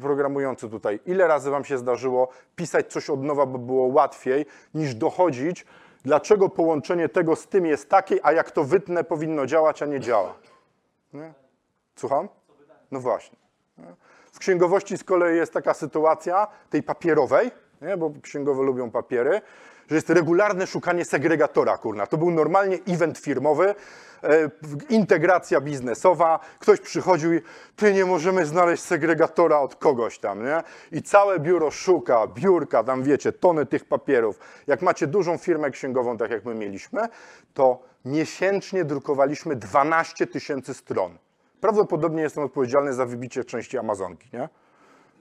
programujący tutaj, ile razy Wam się zdarzyło pisać coś od nowa, by było łatwiej, niż dochodzić, dlaczego połączenie tego z tym jest takie, a jak to wytnę, powinno działać, a nie działa. Nie? Słucham? No właśnie. Nie? W księgowości z kolei jest taka sytuacja, tej papierowej, nie? bo księgowe lubią papiery, że jest regularne szukanie segregatora, kurna. To był normalnie event firmowy, e, integracja biznesowa. Ktoś przychodził i ty nie możemy znaleźć segregatora od kogoś tam, nie? I całe biuro szuka, biurka, tam wiecie, tony tych papierów. Jak macie dużą firmę księgową, tak jak my mieliśmy, to miesięcznie drukowaliśmy 12 tysięcy stron. Prawdopodobnie jestem odpowiedzialny za wybicie części Amazonki, nie?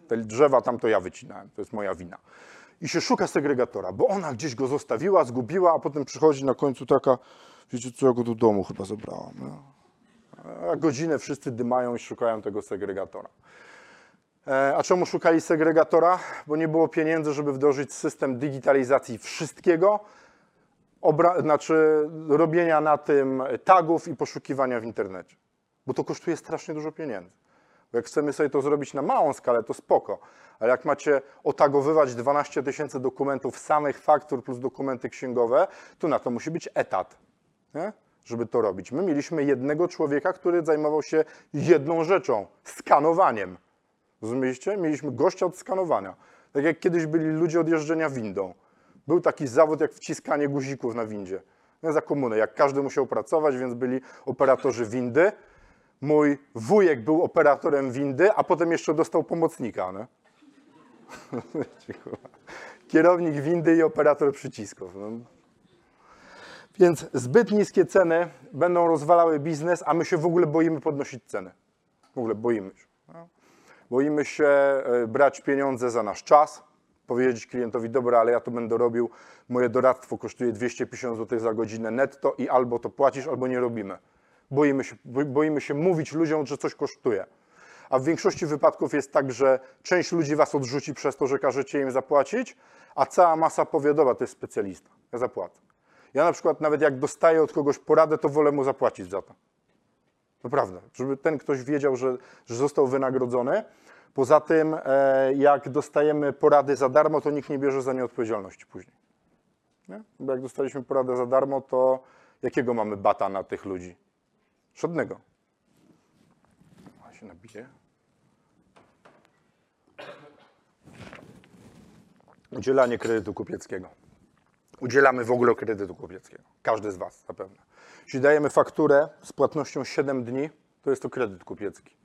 Te drzewa tam to ja wycinałem, to jest moja wina. I się szuka segregatora, bo ona gdzieś go zostawiła, zgubiła, a potem przychodzi na końcu taka, wiecie co, ja go do domu chyba zabrałam. Nie? A godzinę wszyscy dymają i szukają tego segregatora. E, A czemu szukali segregatora? Bo nie było pieniędzy, żeby wdrożyć system digitalizacji wszystkiego, obra- znaczy robienia na tym tagów i poszukiwania w internecie. Bo to kosztuje strasznie dużo pieniędzy. Bo jak chcemy sobie to zrobić na małą skalę, to spoko. Ale jak macie otagowywać 12 tysięcy dokumentów samych faktur plus dokumenty księgowe, to na to musi być etat, nie? żeby to robić. My mieliśmy jednego człowieka, który zajmował się jedną rzeczą skanowaniem. Rozumieliście? Mieliśmy gościa od skanowania. Tak jak kiedyś byli ludzie od jeżdżenia windą. Był taki zawód jak wciskanie guzików na windzie. Za komuny, jak każdy musiał pracować, więc byli operatorzy windy. Mój wujek był operatorem windy, a potem jeszcze dostał pomocnika. [laughs] Kurwa. Kierownik windy i operator przycisków. No. Więc zbyt niskie ceny będą rozwalały biznes, a my się w ogóle boimy podnosić ceny. W ogóle boimy się. No. Boimy się e, brać pieniądze za nasz czas, powiedzieć klientowi, dobra, ale ja to będę robił, moje doradztwo kosztuje 250 zł za godzinę netto i albo to płacisz, albo nie robimy. Boimy się, bo- boimy się mówić ludziom, że coś kosztuje. A w większości wypadków jest tak, że część ludzi was odrzuci przez to, że każecie im zapłacić, a cała masa powie, dobra, to jest specjalista, ja zapłacę. Ja na przykład nawet jak dostaję od kogoś poradę, to wolę mu zapłacić za to. Naprawdę, żeby ten ktoś wiedział, że, że został wynagrodzony. Poza tym, e, jak dostajemy porady za darmo, to nikt nie bierze za nie odpowiedzialności później. Nie? Bo jak dostaliśmy poradę za darmo, to jakiego mamy bata na tych ludzi? Żadnego. A się nabije. Udzielanie kredytu kupieckiego. Udzielamy w ogóle kredytu kupieckiego. Każdy z Was zapewne. Jeśli dajemy fakturę z płatnością 7 dni, to jest to kredyt kupiecki.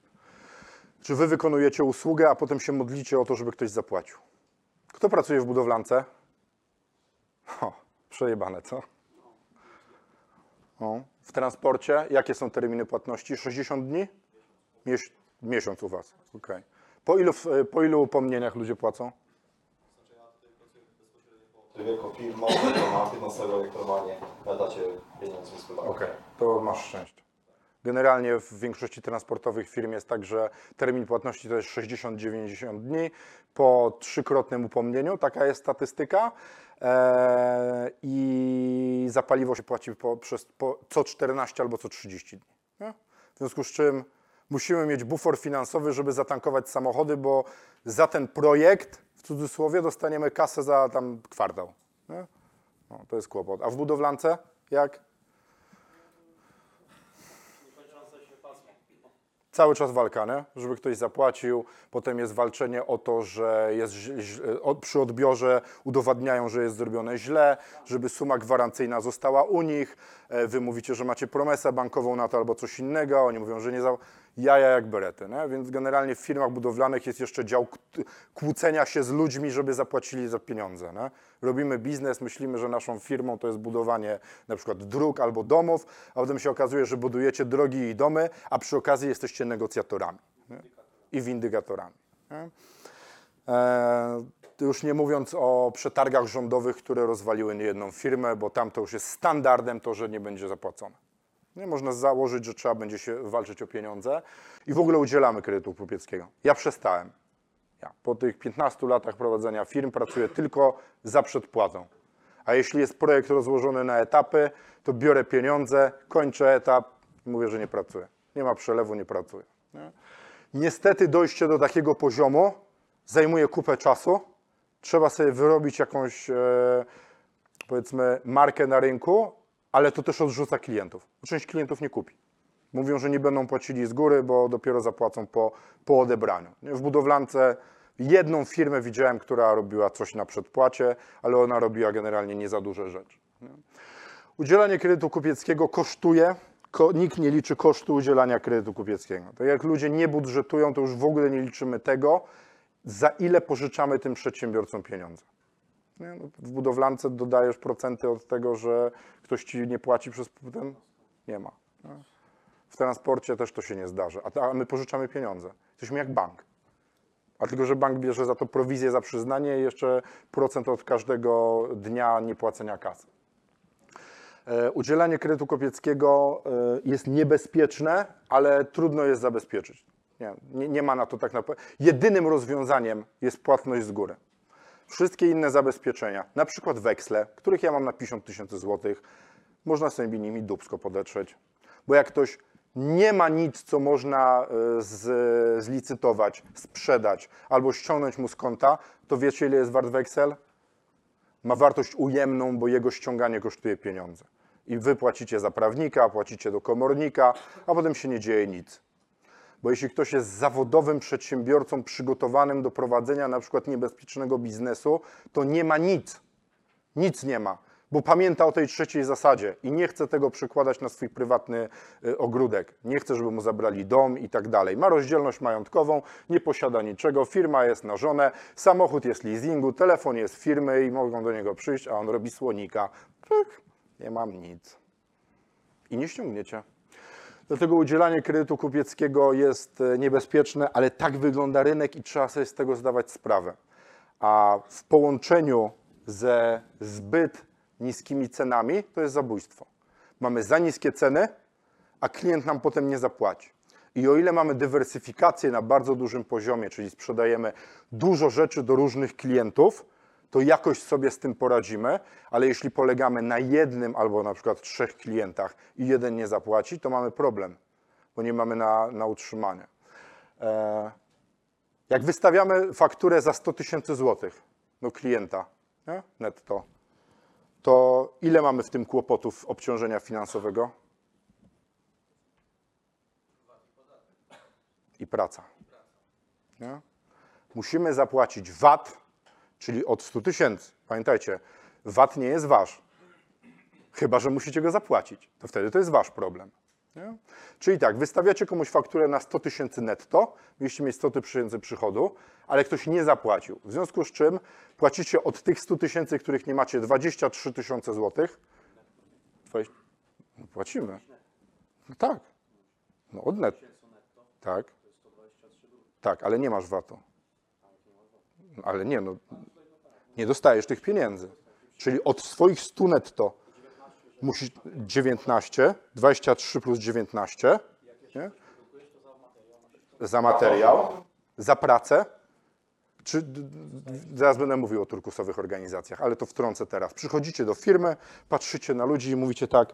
Czy Wy wykonujecie usługę, a potem się modlicie o to, żeby ktoś zapłacił? Kto pracuje w budowlance? O, przejebane, co? O, w transporcie jakie są terminy płatności? 60 dni? Mies miesiąc u Was, okej. Po, ilu, po ilu upomnieniach ludzie płacą? Czyli jako firma, ma 15 jak normalnie dacie pieniądze prywatnych. Okej, to masz szczęście. Generalnie w większości transportowych firm jest tak, że termin płatności to jest 60-90 dni po trzykrotnym upomnieniu, taka jest statystyka. Eee, I za paliwo się płaci po, przez, po, co 14 albo co 30 dni. Nie? W związku z czym musimy mieć bufor finansowy, żeby zatankować samochody, bo za ten projekt, w cudzysłowie, dostaniemy kasę za tam kwartał. No, to jest kłopot. A w budowlance jak? Cały czas walka, nie? żeby ktoś zapłacił. Potem jest walczenie o to, że jest przy odbiorze udowadniają, że jest zrobione źle, żeby suma gwarancyjna została u nich. E, Wy mówicie, że macie promesę bankową na to albo coś innego. Oni mówią, że nie za. Jaja jak berety. Nie? Więc generalnie w firmach budowlanych jest jeszcze dział kłócenia się z ludźmi, żeby zapłacili za pieniądze. Nie? Robimy biznes, myślimy, że naszą firmą to jest budowanie na przykład dróg albo domów, a potem się okazuje, że budujecie drogi i domy, a przy okazji jesteście negocjatorami nie? i windykatorami. E, już nie mówiąc o przetargach rządowych, które rozwaliły niejedną firmę, bo tam to już jest standardem to, że nie będzie zapłacone. Nie można założyć, że trzeba będzie się walczyć o pieniądze i w ogóle udzielamy kredytu kupieckiego. Ja przestałem. Ja po tych 15 latach prowadzenia firm pracuję tylko za przedpłatą. A jeśli jest projekt rozłożony na etapy, to biorę pieniądze, kończę etap i mówię, że nie pracuję. Nie ma przelewu, nie pracuję. Nie? Niestety dojście do takiego poziomu zajmuje kupę czasu. Trzeba sobie wyrobić jakąś, e, powiedzmy, markę na rynku, ale to też odrzuca klientów. Część klientów nie kupi. Mówią, że nie będą płacili z góry, bo dopiero zapłacą po, po odebraniu. W budowlance jedną firmę widziałem, która robiła coś na przedpłacie, ale ona robiła generalnie nie za duże rzeczy. Nie? Udzielanie kredytu kupieckiego kosztuje. Ko, nikt nie liczy kosztu udzielania kredytu kupieckiego. Tak jak ludzie nie budżetują, to już w ogóle nie liczymy tego, za ile pożyczamy tym przedsiębiorcom pieniądze. No, w budowlance dodajesz procenty od tego, że ktoś ci nie płaci przez ten? Nie ma. W transporcie też to się nie zdarza. A, a my pożyczamy pieniądze. Jesteśmy jak bank. A tylko, że bank bierze za to prowizję za przyznanie i jeszcze procent od każdego dnia niepłacenia kasy. E, Udzielanie kredytu kopieckiego e, jest niebezpieczne, ale trudno jest zabezpieczyć. Nie, nie, nie ma na to tak naprawdę. Jedynym rozwiązaniem jest płatność z góry. Wszystkie inne zabezpieczenia, na przykład weksle, których ja mam na 50 tysięcy złotych, można sobie nimi dubsko podetrzeć. Bo jak ktoś nie ma nic, co można e, z, zlicytować, sprzedać albo ściągnąć mu z konta, to wiecie, ile jest wart weksel? ma wartość ujemną, bo jego ściąganie kosztuje pieniądze. I wy płacicie za prawnika, płacicie do komornika, a potem się nie dzieje nic. Bo jeśli ktoś jest zawodowym przedsiębiorcą przygotowanym do prowadzenia na przykład niebezpiecznego biznesu, to nie ma nic. Nic nie ma, bo pamięta o tej trzeciej zasadzie i nie chce tego przekładać na swój prywatny y, ogródek. Nie chce, żeby mu zabrali dom i tak dalej. Ma rozdzielność majątkową, nie posiada niczego, firma jest na żonę, samochód jest leasingu, telefon jest firmy i mogą do niego przyjść, a on robi słonika. Nie mam nic. I nie ściągniecie. Dlatego udzielanie kredytu kupieckiego jest e, niebezpieczne, ale tak wygląda rynek i trzeba sobie z tego zdawać sprawę. A w połączeniu ze zbyt niskimi cenami to jest zabójstwo. Mamy za niskie ceny, a klient nam potem nie zapłaci. I o ile mamy dywersyfikację na bardzo dużym poziomie, czyli sprzedajemy dużo rzeczy do różnych klientów, to jakoś sobie z tym poradzimy, ale jeśli polegamy na jednym albo na przykład trzech klientach i jeden nie zapłaci, to mamy problem, bo nie mamy na, na utrzymanie. E, jak wystawiamy fakturę za 100 tysięcy złotych do klienta nie? netto, to ile mamy w tym kłopotów obciążenia finansowego? I praca. Nie? Musimy zapłacić VAT, czyli od 100 tysięcy. Pamiętajcie, VAT nie jest wasz. Chyba, że musicie go zapłacić. To wtedy to jest wasz problem. Nie? Czyli tak, wystawiacie komuś fakturę na 100 tysięcy netto, mieliście mieć 100 tysięcy przychodu, ale ktoś nie zapłacił. W związku z czym płacicie od tych 100 tysięcy, których nie macie, 23 tysiące złotych. No, płacimy. No tak. No od netto. Tak. Tak, ale nie masz VAT-u. Ale nie, no. Nie dostajesz tych pieniędzy. Czyli od swoich 100 netto musisz 19, 23 plus 19, nie? Za materiał, za pracę. Czy, zaraz będę mówił o turkusowych organizacjach, ale to wtrącę teraz. Przychodzicie do firmy, patrzycie na ludzi i mówicie tak,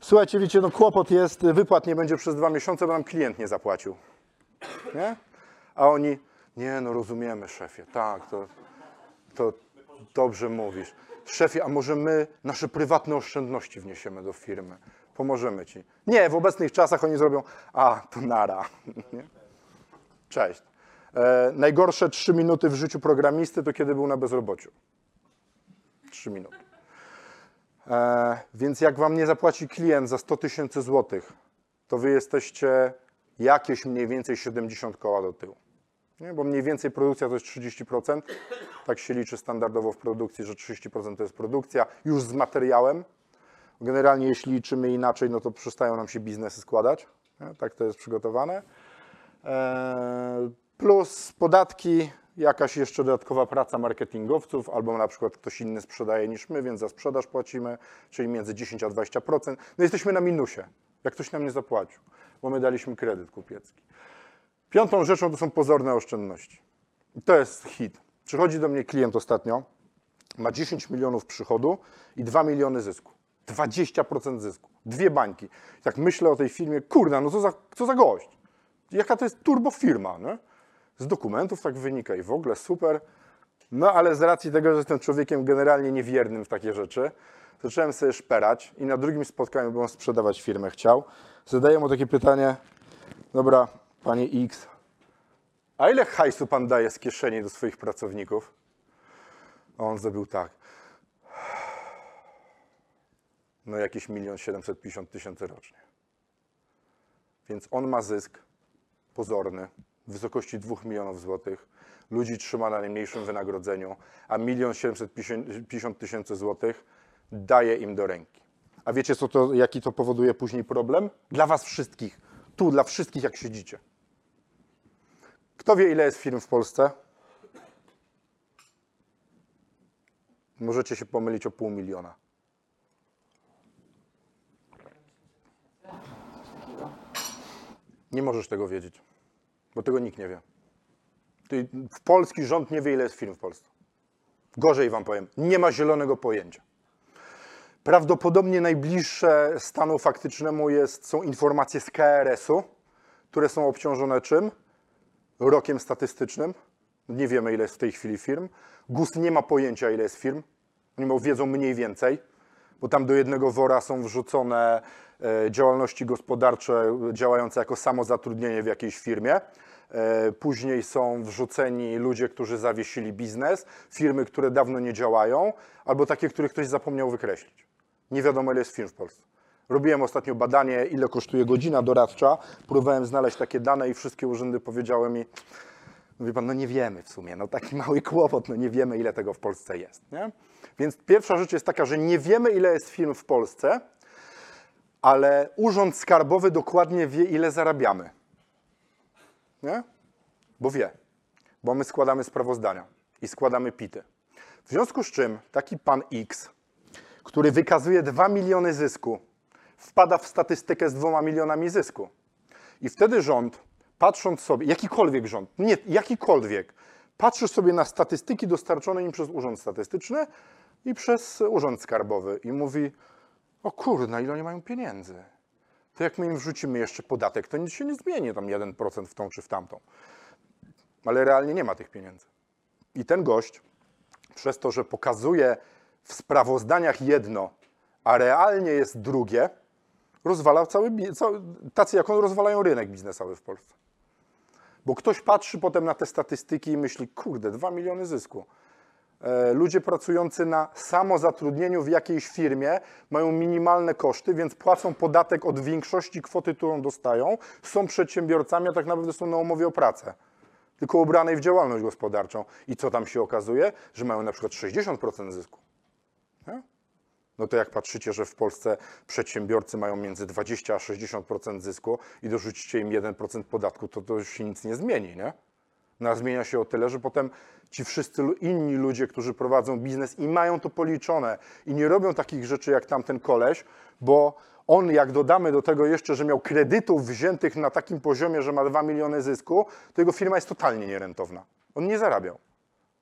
słuchajcie, wiecie, no kłopot jest, wypłat nie będzie przez dwa miesiące, bo nam klient nie zapłacił. Nie? A oni, nie no rozumiemy szefie, tak, to, to dobrze mówisz. Szefie, a może my nasze prywatne oszczędności wniesiemy do firmy? Pomożemy ci. Nie, w obecnych czasach oni zrobią, a to nara. [laughs] Cześć. E, najgorsze trzy minuty w życiu programisty to kiedy był na bezrobociu. Trzy minuty. E, więc jak wam nie zapłaci klient za 100 tysięcy złotych, to wy jesteście jakieś mniej więcej 70 koła do tyłu. Nie? Bo mniej więcej produkcja to jest 30%. Tak się liczy standardowo w produkcji, że 30% to jest produkcja już z materiałem. Generalnie jeśli liczymy inaczej, no to przestają nam się biznesy składać. Nie? Tak to jest przygotowane. Eee, Plus podatki, jakaś jeszcze dodatkowa praca marketingowców, albo na przykład ktoś inny sprzedaje niż my, więc za sprzedaż płacimy, czyli między 10 a 20%. No jesteśmy na minusie, jak ktoś nam nie zapłacił, bo my daliśmy kredyt kupiecki. Piątą rzeczą to są pozorne oszczędności. I to jest hit. Przychodzi do mnie klient ostatnio, ma 10 milionów przychodu i 2 miliony zysku. 20% zysku. Dwie bańki. I tak myślę o tej firmie, kurde, no co za, co za gość. Jaka to jest turbo firma, nie? Z dokumentów tak wynika i w ogóle super. No ale z racji tego, że jestem człowiekiem generalnie niewiernym w takie rzeczy, zacząłem sobie szperać i na drugim spotkaniu, bo on sprzedawać firmę chciał, zadaję mu takie pytanie, dobra, panie X, a ile hajsu pan daje z kieszeni do swoich pracowników? A on zrobił tak. No jakieś milion siedemset pięćdziesiąt tysięcy rocznie. Więc on ma zysk pozorny w wysokości 2 milionów złotych. Ludzi trzyma na najmniejszym wynagrodzeniu, a milion siedemset pięćdziesiąt tysięcy złotych daje im do ręki. A wiecie, co to, jaki to powoduje później problem? Dla was wszystkich. Tu, dla wszystkich, jak siedzicie. Kto wie, ile jest firm w Polsce? Możecie się pomylić o pół miliona. Nie możesz tego wiedzieć, bo tego nikt nie wie. Polski rząd nie wie, ile jest firm w Polsce. Gorzej wam powiem, nie ma zielonego pojęcia. Prawdopodobnie najbliższe stanu faktycznemu jest, są informacje z KRS-u, które są obciążone czym? rokiem statystycznym. Nie wiemy, ile jest w tej chwili firm. GUS nie ma pojęcia, ile jest firm. Oni wiedzą mniej więcej, bo tam do jednego wora są wrzucone e, działalności gospodarcze działające jako samozatrudnienie w jakiejś firmie. E, Później są wrzuceni ludzie, którzy zawiesili biznes, firmy, które dawno nie działają, albo takie, których ktoś zapomniał wykreślić. Nie wiadomo, ile jest firm w Polsce. Robiłem ostatnio badanie, ile kosztuje godzina doradcza. Próbowałem znaleźć takie dane i wszystkie urzędy powiedziały mi, Mówi pan, no nie wiemy w sumie, no taki mały kłopot, no nie wiemy ile tego w Polsce jest. Nie? Więc pierwsza rzecz jest taka, że nie wiemy ile jest firm w Polsce, ale Urząd Skarbowy dokładnie wie ile zarabiamy. Nie? Bo wie, bo my składamy sprawozdania i składamy pity. W związku z czym taki pan X, który wykazuje 2 miliony zysku, wpada w statystykę z 2 milionami zysku. I wtedy rząd, patrząc sobie, jakikolwiek rząd, nie, jakikolwiek, patrzysz sobie na statystyki dostarczone im przez Urząd Statystyczny i przez Urząd Skarbowy i mówi, o kurna, ile oni mają pieniędzy. To jak my im wrzucimy jeszcze podatek, to nic się nie zmieni, tam 1% w tą czy w tamtą. Ale realnie nie ma tych pieniędzy. I ten gość, przez to, że pokazuje w sprawozdaniach jedno, a realnie jest drugie, rozwala cały, tacy jak on rozwalają rynek biznesowy w Polsce. Bo ktoś patrzy potem na te statystyki i myśli, kurde, 2 miliony zysku. E, Ludzie pracujący na samozatrudnieniu w jakiejś firmie mają minimalne koszty, więc płacą podatek od większości kwoty, którą dostają. Są przedsiębiorcami, a tak naprawdę są na umowie o pracę, tylko ubranej w działalność gospodarczą. I co tam się okazuje? Że mają na przykład 60% zysku. No to jak patrzycie, że w Polsce przedsiębiorcy mają między 20 a 60% zysku i dorzucicie im 1% podatku, to to już się nic nie zmieni, nie? No zmienia się o tyle, że potem ci wszyscy inni ludzie, którzy prowadzą biznes i mają to policzone i nie robią takich rzeczy jak tamten koleś, bo on jak dodamy do tego jeszcze, że miał kredytów wziętych na takim poziomie, że ma 2 miliony zysku, to jego firma jest totalnie nierentowna. On nie zarabiał.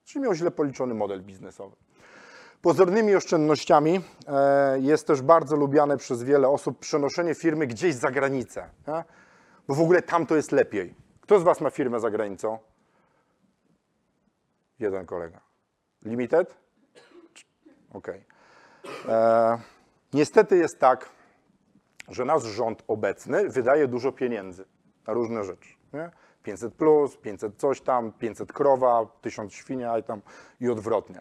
Czyli miał źle policzony model biznesowy. Pozornymi oszczędnościami e, jest też bardzo lubiane przez wiele osób przenoszenie firmy gdzieś za granicę. Bo w ogóle tam to jest lepiej. Kto z Was ma firmę za granicą? Jeden kolega. Limited? Okej. E, Niestety jest tak, że nasz rząd obecny wydaje dużo pieniędzy na różne rzeczy. Nie? 500 plus, 500 coś tam, 500 krowa, 1000 świnia i tam i odwrotnie.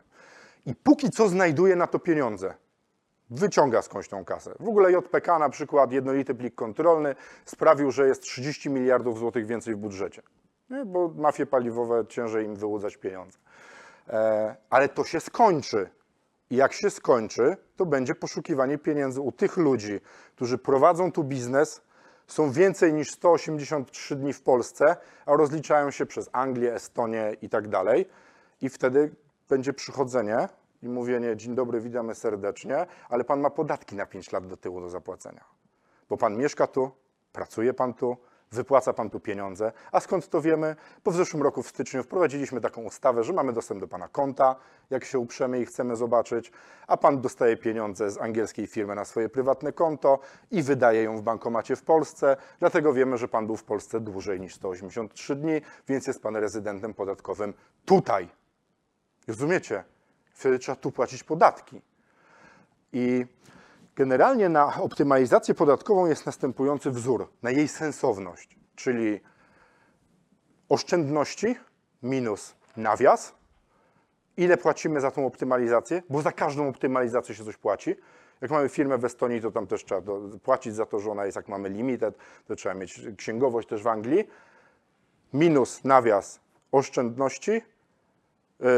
I póki co znajduje na to pieniądze. Wyciąga skądś tą kasę. W ogóle JPK na przykład, jednolity plik kontrolny, sprawił, że jest 30 miliardów złotych więcej w budżecie. Nie? Bo mafie paliwowe ciężej im wyłudzać pieniądze. E, ale to się skończy. I jak się skończy, to będzie poszukiwanie pieniędzy u tych ludzi, którzy prowadzą tu biznes, są więcej niż 183 dni w Polsce, a rozliczają się przez Anglię, Estonię i tak dalej. I wtedy będzie przychodzenie i mówienie: Dzień dobry, witamy serdecznie, ale pan ma podatki na 5 lat do tyłu do zapłacenia. Bo pan mieszka tu, pracuje pan tu, wypłaca pan tu pieniądze. A skąd to wiemy? Bo w zeszłym roku w styczniu wprowadziliśmy taką ustawę, że mamy dostęp do pana konta, jak się uprzemy i chcemy zobaczyć, a pan dostaje pieniądze z angielskiej firmy na swoje prywatne konto i wydaje ją w bankomacie w Polsce. Dlatego wiemy, że pan był w Polsce dłużej niż 183 dni, więc jest pan rezydentem podatkowym tutaj. Rozumiecie? Wtedy trzeba tu płacić podatki. I generalnie na optymalizację podatkową jest następujący wzór, na jej sensowność, czyli oszczędności minus nawias, ile płacimy za tą optymalizację, bo za każdą optymalizację się coś płaci. Jak mamy firmę w Estonii, to tam też trzeba płacić za to, że ona jest, jak mamy limited, to trzeba mieć księgowość też w Anglii. Minus nawias oszczędności,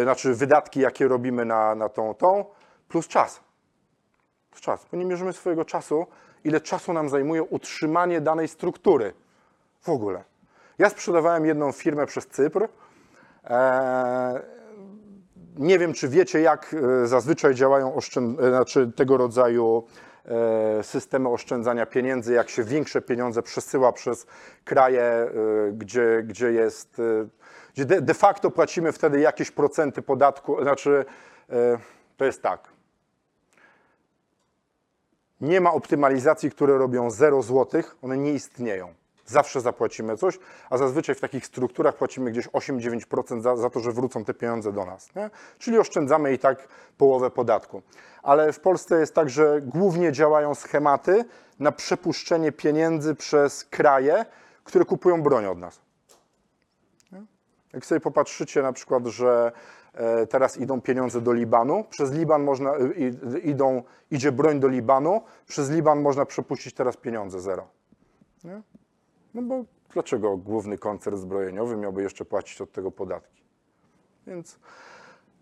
znaczy wydatki, jakie robimy na, na tą, tą, plus czas. Plus czas, bo nie mierzymy swojego czasu, ile czasu nam zajmuje utrzymanie danej struktury w ogóle. Ja sprzedawałem jedną firmę przez Cypr. Eee, nie wiem, czy wiecie, jak e, zazwyczaj działają oszczęd... e, znaczy tego rodzaju e, systemy oszczędzania pieniędzy, jak się większe pieniądze przesyła przez kraje, e, gdzie, gdzie jest, e, gdzie de, de facto płacimy wtedy jakieś procenty podatku, znaczy e, to jest tak. Nie ma optymalizacji, które robią 0 zł, one nie istnieją. zawsze zapłacimy coś, a zazwyczaj w takich strukturach płacimy gdzieś 8-9% za, za to, że wrócą te pieniądze do nas. Nie? Czyli oszczędzamy i tak połowę podatku. Ale w Polsce jest tak, że głównie działają schematy na przepuszczenie pieniędzy przez kraje, które kupują broń od nas. Jak sobie popatrzycie na przykład, że e, teraz idą pieniądze do Libanu, przez Liban można, e, idą, idzie broń do Libanu, przez Liban można przepuścić teraz pieniądze zero. Nie? No bo dlaczego główny koncern zbrojeniowy miałby jeszcze płacić od tego podatki? Więc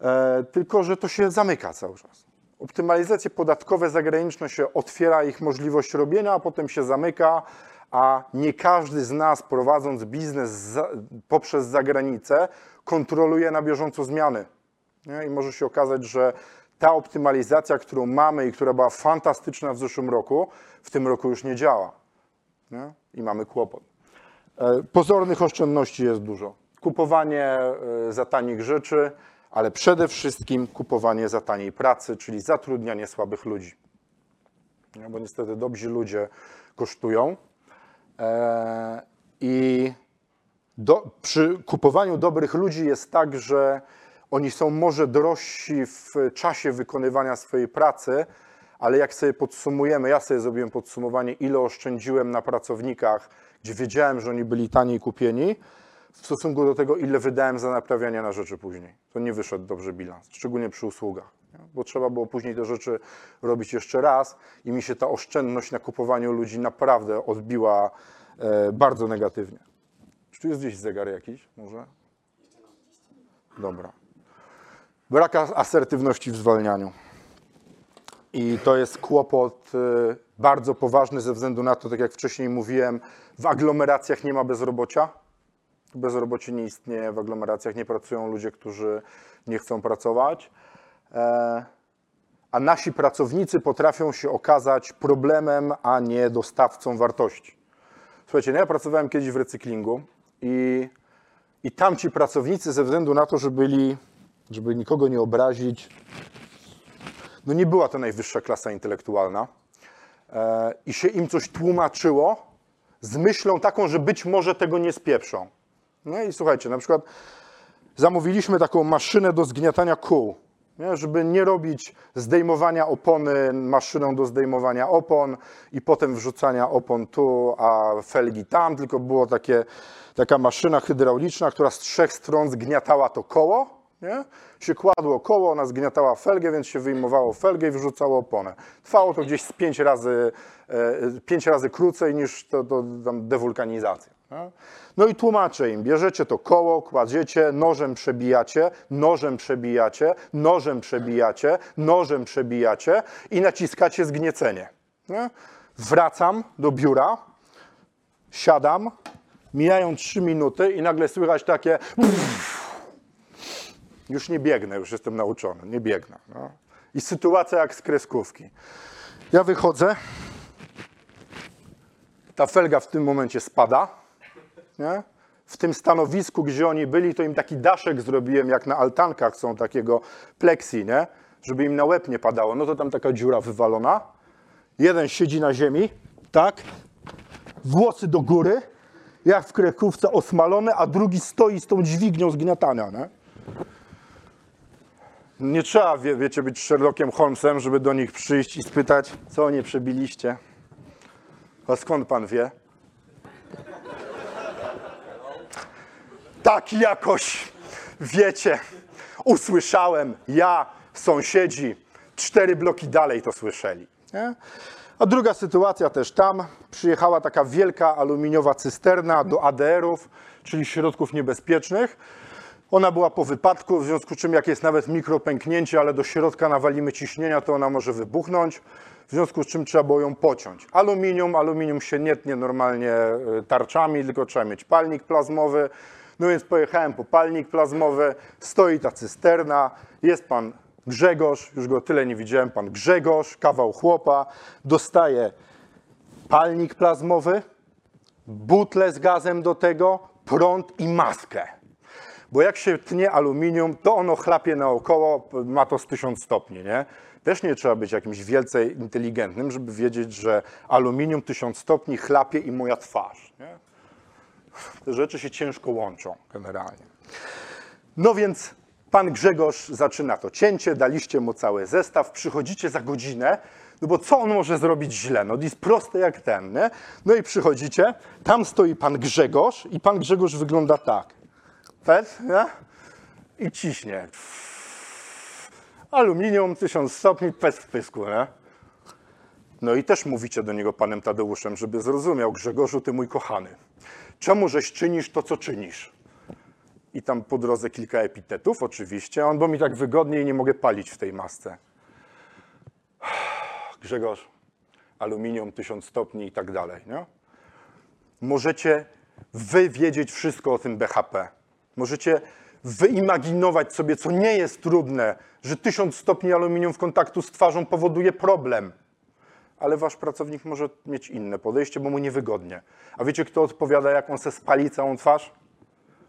e, tylko, że to się zamyka cały czas. Optymalizacje podatkowe zagraniczne się otwiera ich możliwość robienia, a potem się zamyka, a nie każdy z nas prowadząc biznes za, poprzez zagranicę kontroluje na bieżąco zmiany. Nie? I może się okazać, że ta optymalizacja, którą mamy i która była fantastyczna w zeszłym roku, w tym roku już nie działa. Nie? I mamy kłopot. E, Pozornych oszczędności jest dużo. Kupowanie e, za tanich rzeczy, ale przede wszystkim kupowanie za taniej pracy, czyli zatrudnianie słabych ludzi. Nie? Bo niestety dobrzy ludzie kosztują. E, I do, przy kupowaniu dobrych ludzi jest tak, że oni są może drożsi w czasie wykonywania swojej pracy, ale jak sobie podsumujemy, ja sobie zrobiłem podsumowanie, ile oszczędziłem na pracownikach, gdzie wiedziałem, że oni byli taniej kupieni, w stosunku do tego, ile wydałem za naprawianie na rzeczy później. To nie wyszedł dobrze bilans, szczególnie przy usługach, bo trzeba było później te rzeczy robić jeszcze raz i mi się ta oszczędność na kupowaniu ludzi naprawdę odbiła e, bardzo negatywnie. Czy tu jest gdzieś zegar jakiś może? Dobra. Brak as- asertywności w zwalnianiu. I to jest kłopot y, bardzo poważny ze względu na to, tak jak wcześniej mówiłem, w aglomeracjach nie ma bezrobocia. Bezrobocie nie istnieje, w aglomeracjach nie pracują ludzie, którzy nie chcą pracować. E, A nasi pracownicy potrafią się okazać problemem, a nie dostawcą wartości. Słuchajcie, no ja pracowałem kiedyś w recyklingu i, i tam ci pracownicy ze względu na to, że byli, żeby nikogo nie obrazić, no nie była to najwyższa klasa intelektualna e, i się im coś tłumaczyło z myślą taką, że być może tego nie spieprzą. No i słuchajcie, na przykład zamówiliśmy taką maszynę do zgniatania kół, nie? żeby nie robić zdejmowania opony maszyną do zdejmowania opon i potem wrzucania opon tu, a felgi tam, tylko było taka maszyna hydrauliczna, która z trzech stron zgniatała to koło, nie? się kładło koło, ona zgniatała felgę, więc się wyjmowało felgę i wyrzucało oponę. Trwało to gdzieś z pięć razy, e, pięć razy krócej niż to, to dewulkanizacja. Nie? No i tłumaczę im, bierzecie to koło, kładziecie, nożem przebijacie, nożem przebijacie, nożem przebijacie, nożem przebijacie i naciskacie zgniecenie. Nie? Wracam do biura, siadam, mijają trzy minuty i nagle słychać takie już nie biegnę, już jestem nauczony, nie biegnę. No. I sytuacja jak z kreskówki. Ja wychodzę, ta felga w tym momencie spada. Nie? W tym stanowisku, gdzie oni byli, to im taki daszek zrobiłem, jak na altankach są takiego pleksi, nie? żeby im na łeb nie padało. No to tam taka dziura wywalona. Jeden siedzi na ziemi, tak, włosy do góry, jak w kreskówce osmalone, a drugi stoi z tą dźwignią zgniatania. Nie? Nie trzeba, wie, wiecie, być Sherlockiem Holmesem, żeby do nich przyjść i spytać, co nie przebiliście. A skąd pan wie? Tak jakoś, wiecie, usłyszałem, ja, sąsiedzi, cztery bloki dalej to słyszeli. Nie? A druga sytuacja też tam, przyjechała taka wielka aluminiowa cysterna do ADR-ów, czyli środków niebezpiecznych. Ona była po wypadku, w związku z czym jak jest nawet mikropęknięcie, ale do środka nawalimy ciśnienia, to ona może wybuchnąć, w związku z czym trzeba było ją pociąć. Aluminium, aluminium się nie tnie normalnie e, tarczami, tylko trzeba mieć palnik plazmowy. No więc pojechałem po palnik plazmowy, stoi ta cysterna, jest pan Grzegorz, już go tyle nie widziałem, pan Grzegorz, kawał chłopa, dostaje palnik plazmowy, butle z gazem do tego, prąd i maskę. Bo jak się tnie aluminium, to ono chlapie naokoło, ma to z 1000 stopni, nie? Też nie trzeba być jakimś wielce inteligentnym, żeby wiedzieć, że aluminium 1000 stopni chlapie i moja twarz, nie? Te rzeczy się ciężko łączą generalnie. No więc pan Grzegorz zaczyna to cięcie, daliście mu cały zestaw, przychodzicie za godzinę, no bo co on może zrobić źle? No jest proste jak ten, nie? No i przychodzicie, tam stoi pan Grzegorz i pan Grzegorz wygląda tak. Pet, nie? I ciśnie. Aluminium, 1000 stopni, pet w pysku, nie? No i też mówicie do niego panem Tadeuszem, żeby zrozumiał, Grzegorzu, ty mój kochany, czemu żeś czynisz to, co czynisz? I tam po drodze kilka epitetów oczywiście, on, bo mi tak wygodniej nie mogę palić w tej masce. [sighs] Grzegorz, aluminium, 1000 stopni i tak dalej, nie? Możecie wy wiedzieć wszystko o tym BHP. Możecie wyimaginować sobie, co nie jest trudne, że 1000 stopni aluminium w kontaktu z twarzą powoduje problem ale wasz pracownik może mieć inne podejście, bo mu niewygodnie. A wiecie, kto odpowiada, jak on se spali całą twarz?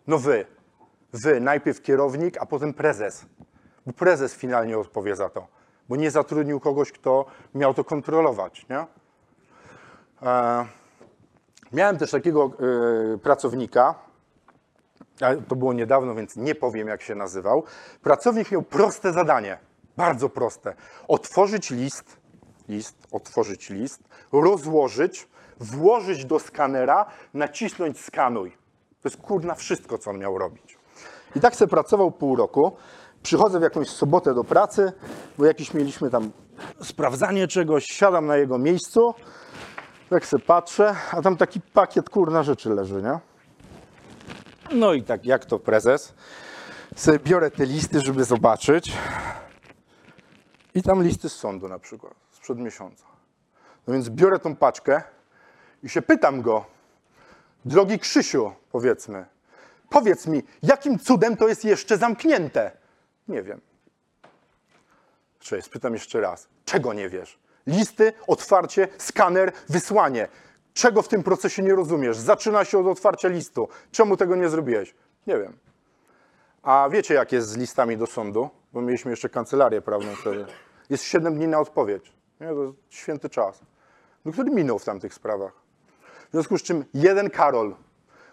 No wy. Wy, najpierw kierownik, a potem prezes. Bo prezes finalnie odpowie za to, bo nie zatrudnił kogoś, kto miał to kontrolować. Nie? E, miałem też takiego e, pracownika, to było niedawno, więc nie powiem, jak się nazywał. Pracownik miał proste zadanie, bardzo proste. Otworzyć list, list, otworzyć list, rozłożyć, włożyć do skanera, nacisnąć skanuj. To jest kurna wszystko, co on miał robić. I tak sobie pracował pół roku. Przychodzę w jakąś sobotę do pracy, bo jakieś mieliśmy tam sprawdzanie czegoś, siadam na jego miejscu, tak sobie patrzę, a tam taki pakiet kurna rzeczy leży, nie? No i tak, jak to prezes, sobie biorę te listy, żeby zobaczyć. I tam listy z sądu na przykład, sprzed miesiąca. No więc biorę tą paczkę i się pytam go, drogi Krzysiu, powiedzmy, powiedz mi, jakim cudem to jest jeszcze zamknięte? Nie wiem. Cześć, spytam jeszcze raz. Czego nie wiesz? Listy, otwarcie, skaner, wysłanie. Czego w tym procesie nie rozumiesz? Zaczyna się od otwarcia listu. Czemu tego nie zrobiłeś? Nie wiem. A wiecie, jak jest z listami do sądu? Bo mieliśmy jeszcze kancelarię prawną wtedy. Jest 7 dni na odpowiedź. Nie, to jest święty czas. No, który minął w tamtych sprawach. W związku z czym jeden Karol,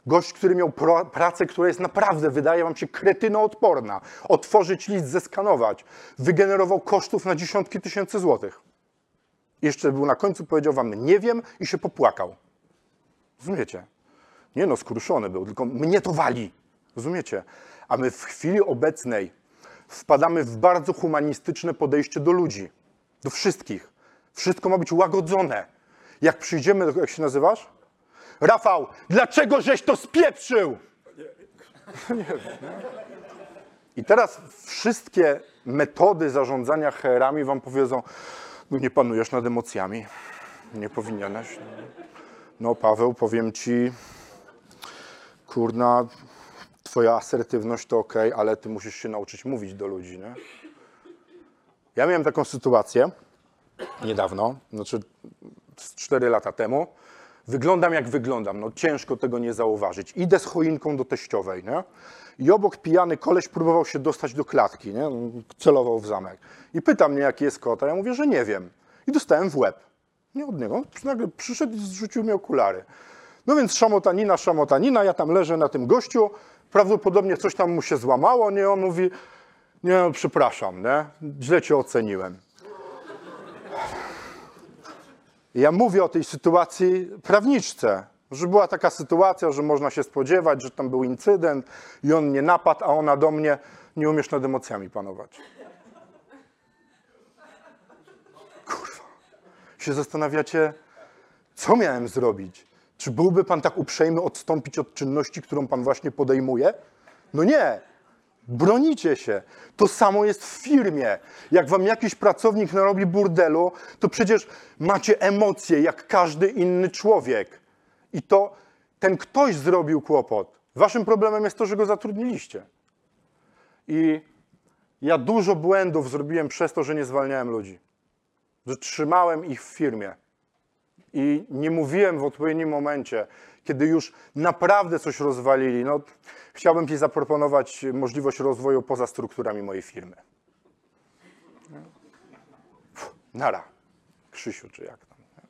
gość, który miał pro, pracę, która jest naprawdę, wydaje wam się, kretynoodporna, otworzyć list, zeskanować, wygenerował kosztów na dziesiątki tysięcy złotych. Jeszcze był na końcu, powiedział wam, nie wiem i się popłakał. Rozumiecie? Nie no, skruszony był, tylko mnie to wali. Rozumiecie? A my w chwili obecnej wpadamy w bardzo humanistyczne podejście do ludzi, do wszystkich. Wszystko ma być łagodzone. Jak przyjdziemy, jak się nazywasz? Rafał, dlaczego żeś to spieprzył? [laughs] Nie wiem. I teraz wszystkie metody zarządzania HR-ami wam powiedzą, no nie panujesz nad emocjami, nie powinieneś. No Paweł, powiem ci, kurna, twoja asertywność to ok, ale ty musisz się nauczyć mówić do ludzi, nie? Ja miałem taką sytuację niedawno, znaczy 4 lata temu. Wyglądam jak wyglądam, no ciężko tego nie zauważyć. Idę z choinką do teściowej, nie? I obok pijany koleś próbował się dostać do klatki, nie? Celował w zamek. I pyta mnie, jaki jest kot, a ja mówię, że nie wiem. I dostałem w łeb. Nie od niego. Nagle przyszedł i zrzucił mi okulary. No więc szamotanina, szamotanina, ja tam leżę na tym gościu, prawdopodobnie coś tam mu się złamało, nie? On mówi, nie, no, przepraszam, nie? Źle cię oceniłem. Ja mówię o tej sytuacji prawniczce, że była taka sytuacja, że można się spodziewać, że tam był incydent i on mnie napadł, a ona do mnie, nie umiesz nad emocjami panować. Kurwa. Się zastanawiacie, co miałem zrobić? Czy byłby pan tak uprzejmy odstąpić od czynności, którą pan właśnie podejmuje? No nie. Bronicie się. To samo jest w firmie. Jak wam jakiś pracownik narobi burdelu, to przecież macie emocje jak każdy inny człowiek. I to ten ktoś zrobił kłopot. Waszym problemem jest to, że go zatrudniliście. I ja dużo błędów zrobiłem przez to, że nie zwalniałem ludzi. Że trzymałem ich w firmie. I nie mówiłem w odpowiednim momencie, kiedy już naprawdę coś rozwalili. No, chciałbym Ci zaproponować możliwość rozwoju poza strukturami mojej firmy. Fuh, nara, Krzysiu, czy jak tam. nie?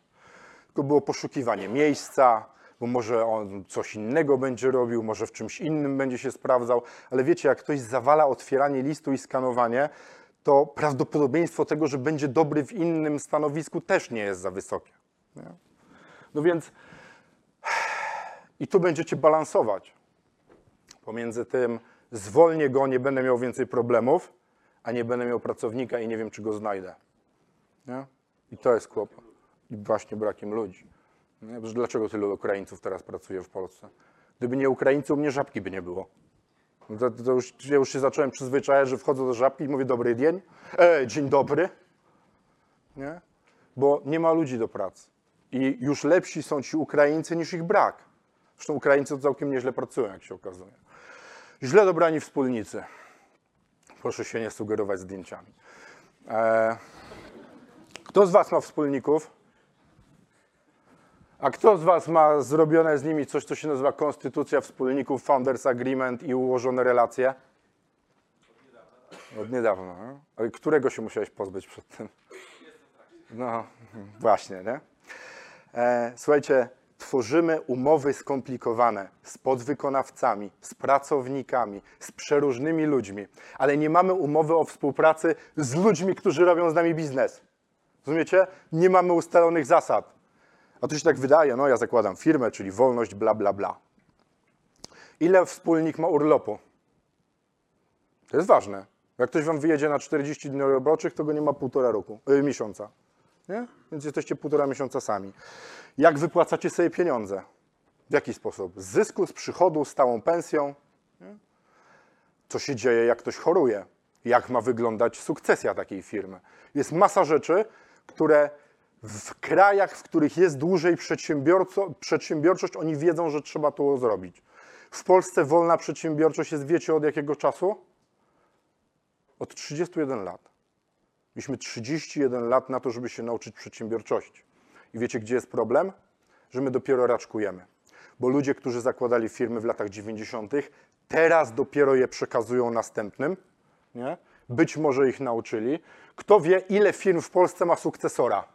Tylko było poszukiwanie miejsca, bo może on coś innego będzie robił, może w czymś innym będzie się sprawdzał, ale wiecie, jak ktoś zawala otwieranie listu i skanowanie, to prawdopodobieństwo tego, że będzie dobry w innym stanowisku też nie jest za wysokie. Nie? No więc i tu będziecie balansować pomiędzy tym, zwolnię go, nie będę miał więcej problemów, a nie będę miał pracownika i nie wiem, czy go znajdę. Nie? I to jest kłopot. I właśnie brakiem ludzi. Nie? Dlaczego tylu Ukraińców teraz pracuje w Polsce? Gdyby nie Ukraińcy, u mnie żabki by nie było. No To, to już, ja już się zacząłem przyzwyczajać, że wchodzę do żabki i mówię dobry dzień, e, dzień dobry. Nie? Bo nie ma ludzi do pracy. I już lepsi są ci Ukraińcy niż ich brak. Zresztą Ukraińcy całkiem nieźle pracują, jak się okazuje. Źle dobrani wspólnicy. Proszę się nie sugerować zdjęciami. E, kto z Was ma wspólników? A kto z Was ma zrobione z nimi coś, co się nazywa konstytucja wspólników, Founders Agreement i ułożone relacje? Od niedawna. no. Ale którego się musiałeś pozbyć przed tym? No, właśnie, nie? E, słuchajcie, tworzymy umowy skomplikowane z podwykonawcami, z pracownikami, z przeróżnymi ludźmi, ale nie mamy umowy o współpracy z ludźmi, którzy robią z nami biznes. Rozumiecie? Nie mamy ustalonych zasad. A tu się tak wydaje, no ja zakładam firmę, czyli wolność, bla, bla, bla. Ile wspólnik ma urlopu? To jest ważne. Jak ktoś wam wyjedzie na 40 dni roboczych, to go nie ma półtora roku, y, miesiąca. Nie? Więc jesteście półtora miesiąca sami. Jak wypłacacie sobie pieniądze? W jaki sposób? Z zysku, z przychodu, stałą pensją? Nie? Co się dzieje, jak ktoś choruje? Jak ma wyglądać sukcesja takiej firmy? Jest masa rzeczy, które w krajach, w których jest dłużej przedsiębiorczość, oni wiedzą, że trzeba to zrobić. W Polsce wolna przedsiębiorczość jest, wiecie od jakiego czasu? Od 31 lat. Mieliśmy 31 lat na to, żeby się nauczyć przedsiębiorczości. I wiecie, gdzie jest problem? Że my dopiero raczkujemy. Bo ludzie, którzy zakładali firmy w latach 90., teraz dopiero je przekazują następnym. Nie? Być może ich nauczyli. Kto wie, ile firm w Polsce ma sukcesora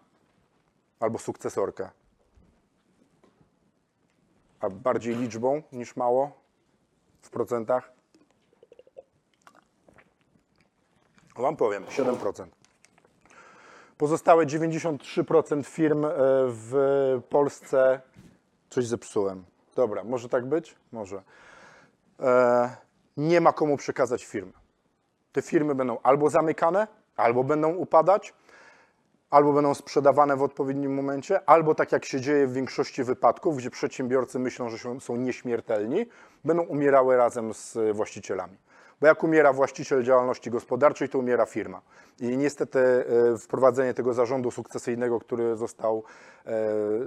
albo sukcesorkę? A bardziej liczbą niż mało w procentach? Wam powiem, 7%. Pozostałe 93% firm e, w Polsce coś zepsułem. Dobra, może tak być? Może. E, nie ma komu przekazać firmy. Te firmy będą albo zamykane, albo będą upadać, albo będą sprzedawane w odpowiednim momencie, albo tak jak się dzieje w większości wypadków, gdzie przedsiębiorcy myślą, że są- są nieśmiertelni, będą umierały razem z właścicielami. Bo jak umiera właściciel działalności gospodarczej, to umiera firma. I niestety e, wprowadzenie tego zarządu sukcesyjnego, który został e,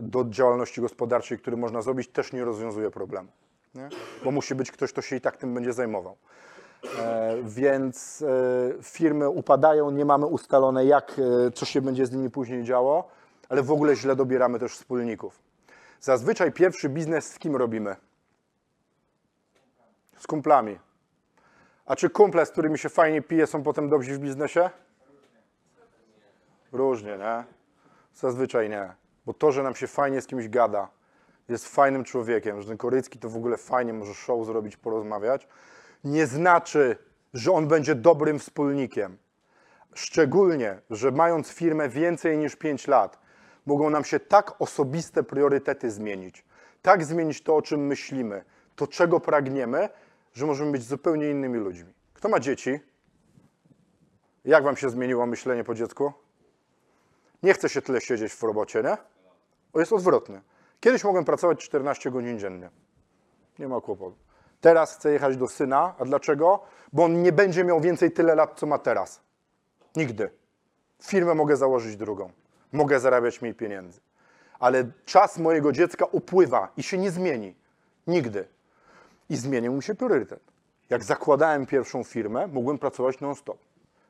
do działalności gospodarczej, który można zrobić, też nie rozwiązuje problemu. Nie? Bo musi być ktoś, kto się i tak tym będzie zajmował. E, Więc e, firmy upadają, nie mamy ustalone, jak, e, co się będzie z nimi później działo, ale w ogóle źle dobieramy też wspólników. Zazwyczaj pierwszy biznes z kim robimy? Z kumplami. A czy kumple, z którymi się fajnie pije, są potem dobrzy w biznesie? Różnie, nie? Zazwyczaj nie. Bo to, że nam się fajnie z kimś gada, jest fajnym człowiekiem, że ten Korycki to w ogóle fajnie może show zrobić, porozmawiać, nie znaczy, że on będzie dobrym wspólnikiem. Szczególnie, że mając firmę więcej niż 5 lat, mogą nam się tak osobiste priorytety zmienić, tak zmienić to, o czym myślimy, to, czego pragniemy, że możemy być zupełnie innymi ludźmi. Kto ma dzieci? Jak wam się zmieniło myślenie po dziecku? Nie chce się tyle siedzieć w robocie, nie? O, jest odwrotny. Kiedyś mogłem pracować 14 godzin dziennie. Nie ma kłopotu. Teraz chcę jechać do syna. A dlaczego? Bo on nie będzie miał więcej tyle lat, co ma teraz. Nigdy. Firmę mogę założyć drugą. Mogę zarabiać mniej pieniędzy. Ale czas mojego dziecka upływa i się nie zmieni. Nigdy. I zmienił mi się priorytet. Jak zakładałem pierwszą firmę, mogłem pracować non-stop.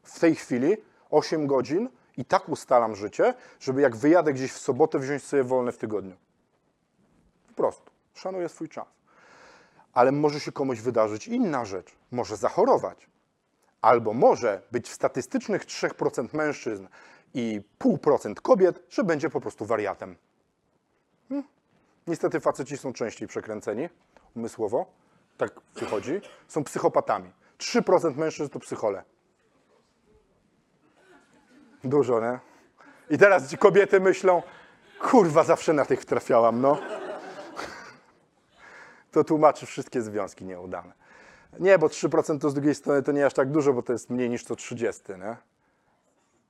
W tej chwili 8 godzin i tak ustalam życie, żeby jak wyjadę gdzieś w sobotę, wziąć sobie wolne w tygodniu. Po prostu. Szanuję swój czas. Ale może się komuś wydarzyć inna rzecz. Może zachorować. Albo może być w statystycznych 3% mężczyzn i 0,5% kobiet, że będzie po prostu wariatem. Hmm? Niestety faceci są częściej przekręceni umysłowo, tak wychodzi, są psychopatami. 3% mężczyzn to psychole. Dużo, nie? I teraz ci kobiety myślą, kurwa, zawsze na tych trafiałam, no. To tłumaczy wszystkie związki nieudane. Nie, bo 3% to z drugiej strony to nie aż tak dużo, bo to jest mniej niż co 30, nie?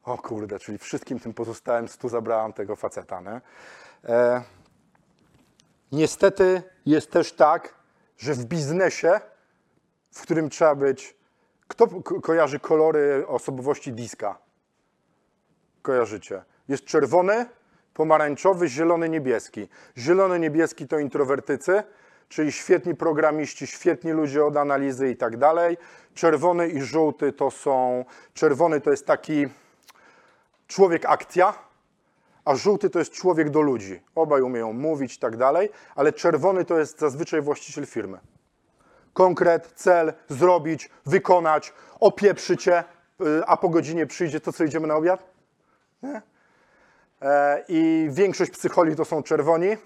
O kurde, czyli wszystkim tym pozostałym 100 zabrałam tego faceta, nie? E, niestety jest też tak, że w biznesie, w którym trzeba być... Kto ko- kojarzy kolory osobowości diska? Kojarzycie. Jest czerwony, pomarańczowy, zielony, niebieski. Zielony, niebieski to introwertycy, czyli świetni programiści, świetni ludzie od analizy i tak dalej. Czerwony i żółty to są... Czerwony to jest taki człowiek akcja, a żółty to jest człowiek do ludzi. Obaj umieją mówić i tak dalej, ale czerwony to jest zazwyczaj właściciel firmy. Konkret, cel, zrobić, wykonać, opieprzycie, y, a po godzinie przyjdzie to, co idziemy na obiad? Nie? E, I większość psycholi to są czerwoni,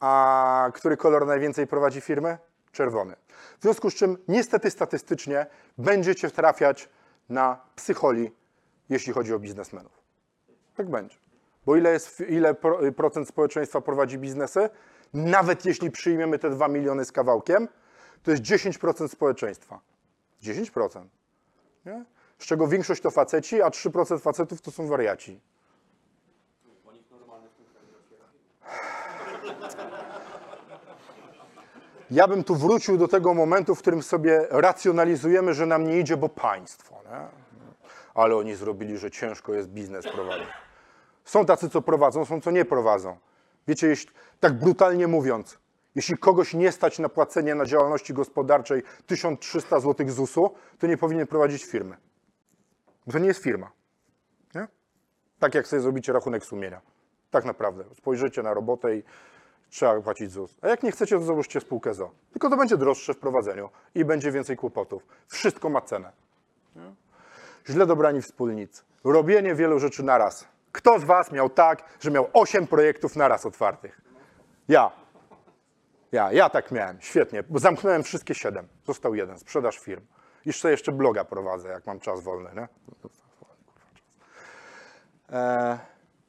a który kolor najwięcej prowadzi firmy? Czerwony. W związku z czym niestety statystycznie będziecie trafiać na psycholi, jeśli chodzi o biznesmenów. Tak będzie. Bo ile, jest, ile pro, procent społeczeństwa prowadzi biznesy? Nawet jeśli przyjmiemy te 2 miliony z kawałkiem, to jest 10% społeczeństwa. 10%. Nie? Z czego większość to faceci, a 3% facetów to są wariaci. Ja bym tu wrócił do tego momentu, w którym sobie racjonalizujemy, że nam nie idzie, bo państwo. Nie? Ale oni zrobili, że ciężko jest biznes prowadzić. Są tacy, co prowadzą, są, co nie prowadzą. Wiecie, jeśli, tak brutalnie mówiąc, jeśli kogoś nie stać na płacenie na działalności gospodarczej 1300 zł ZUS-u, to nie powinien prowadzić firmy. Bo to nie jest firma. Nie? Tak jak sobie zrobicie rachunek sumienia. Tak naprawdę. Spojrzycie na robotę i trzeba płacić ZUS. A jak nie chcecie, to założcie spółkę ZO. Tylko to będzie droższe w prowadzeniu i będzie więcej kłopotów. Wszystko ma cenę. Nie? Źle dobrani wspólnicy. Robienie wielu rzeczy naraz. Kto z Was miał tak, że miał 8 projektów naraz otwartych? Ja. Ja, ja tak miałem. Świetnie. Bo zamknąłem wszystkie 7. Został jeden. Sprzedaż firm. Jeszcze jeszcze bloga prowadzę, jak mam czas wolny. Nie? E,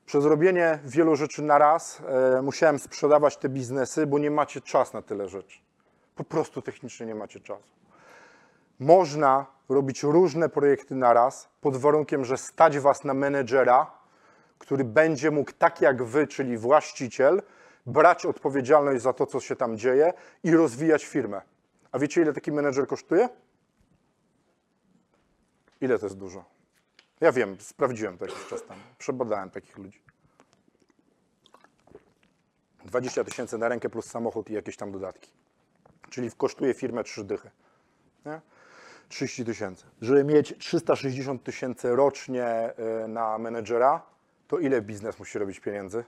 przez robienie wielu rzeczy naraz e, musiałem sprzedawać te biznesy, bo nie macie czas na tyle rzeczy. Po prostu technicznie nie macie czasu. Można robić różne projekty naraz, pod warunkiem, że stać was na menedżera, który będzie mógł, tak jak wy, czyli właściciel, brać odpowiedzialność za to, co się tam dzieje i rozwijać firmę. A wiecie, ile taki menedżer kosztuje? Ile to jest dużo? Ja wiem, sprawdziłem to jakiś czas temu. Przebadałem takich ludzi. 20 tysięcy na rękę plus samochód i jakieś tam dodatki. Czyli kosztuje firmę trzy dychy. Nie? 30 tysięcy. Żeby mieć 360 tysięcy rocznie y, na menedżera, to ile biznes musi robić pieniędzy?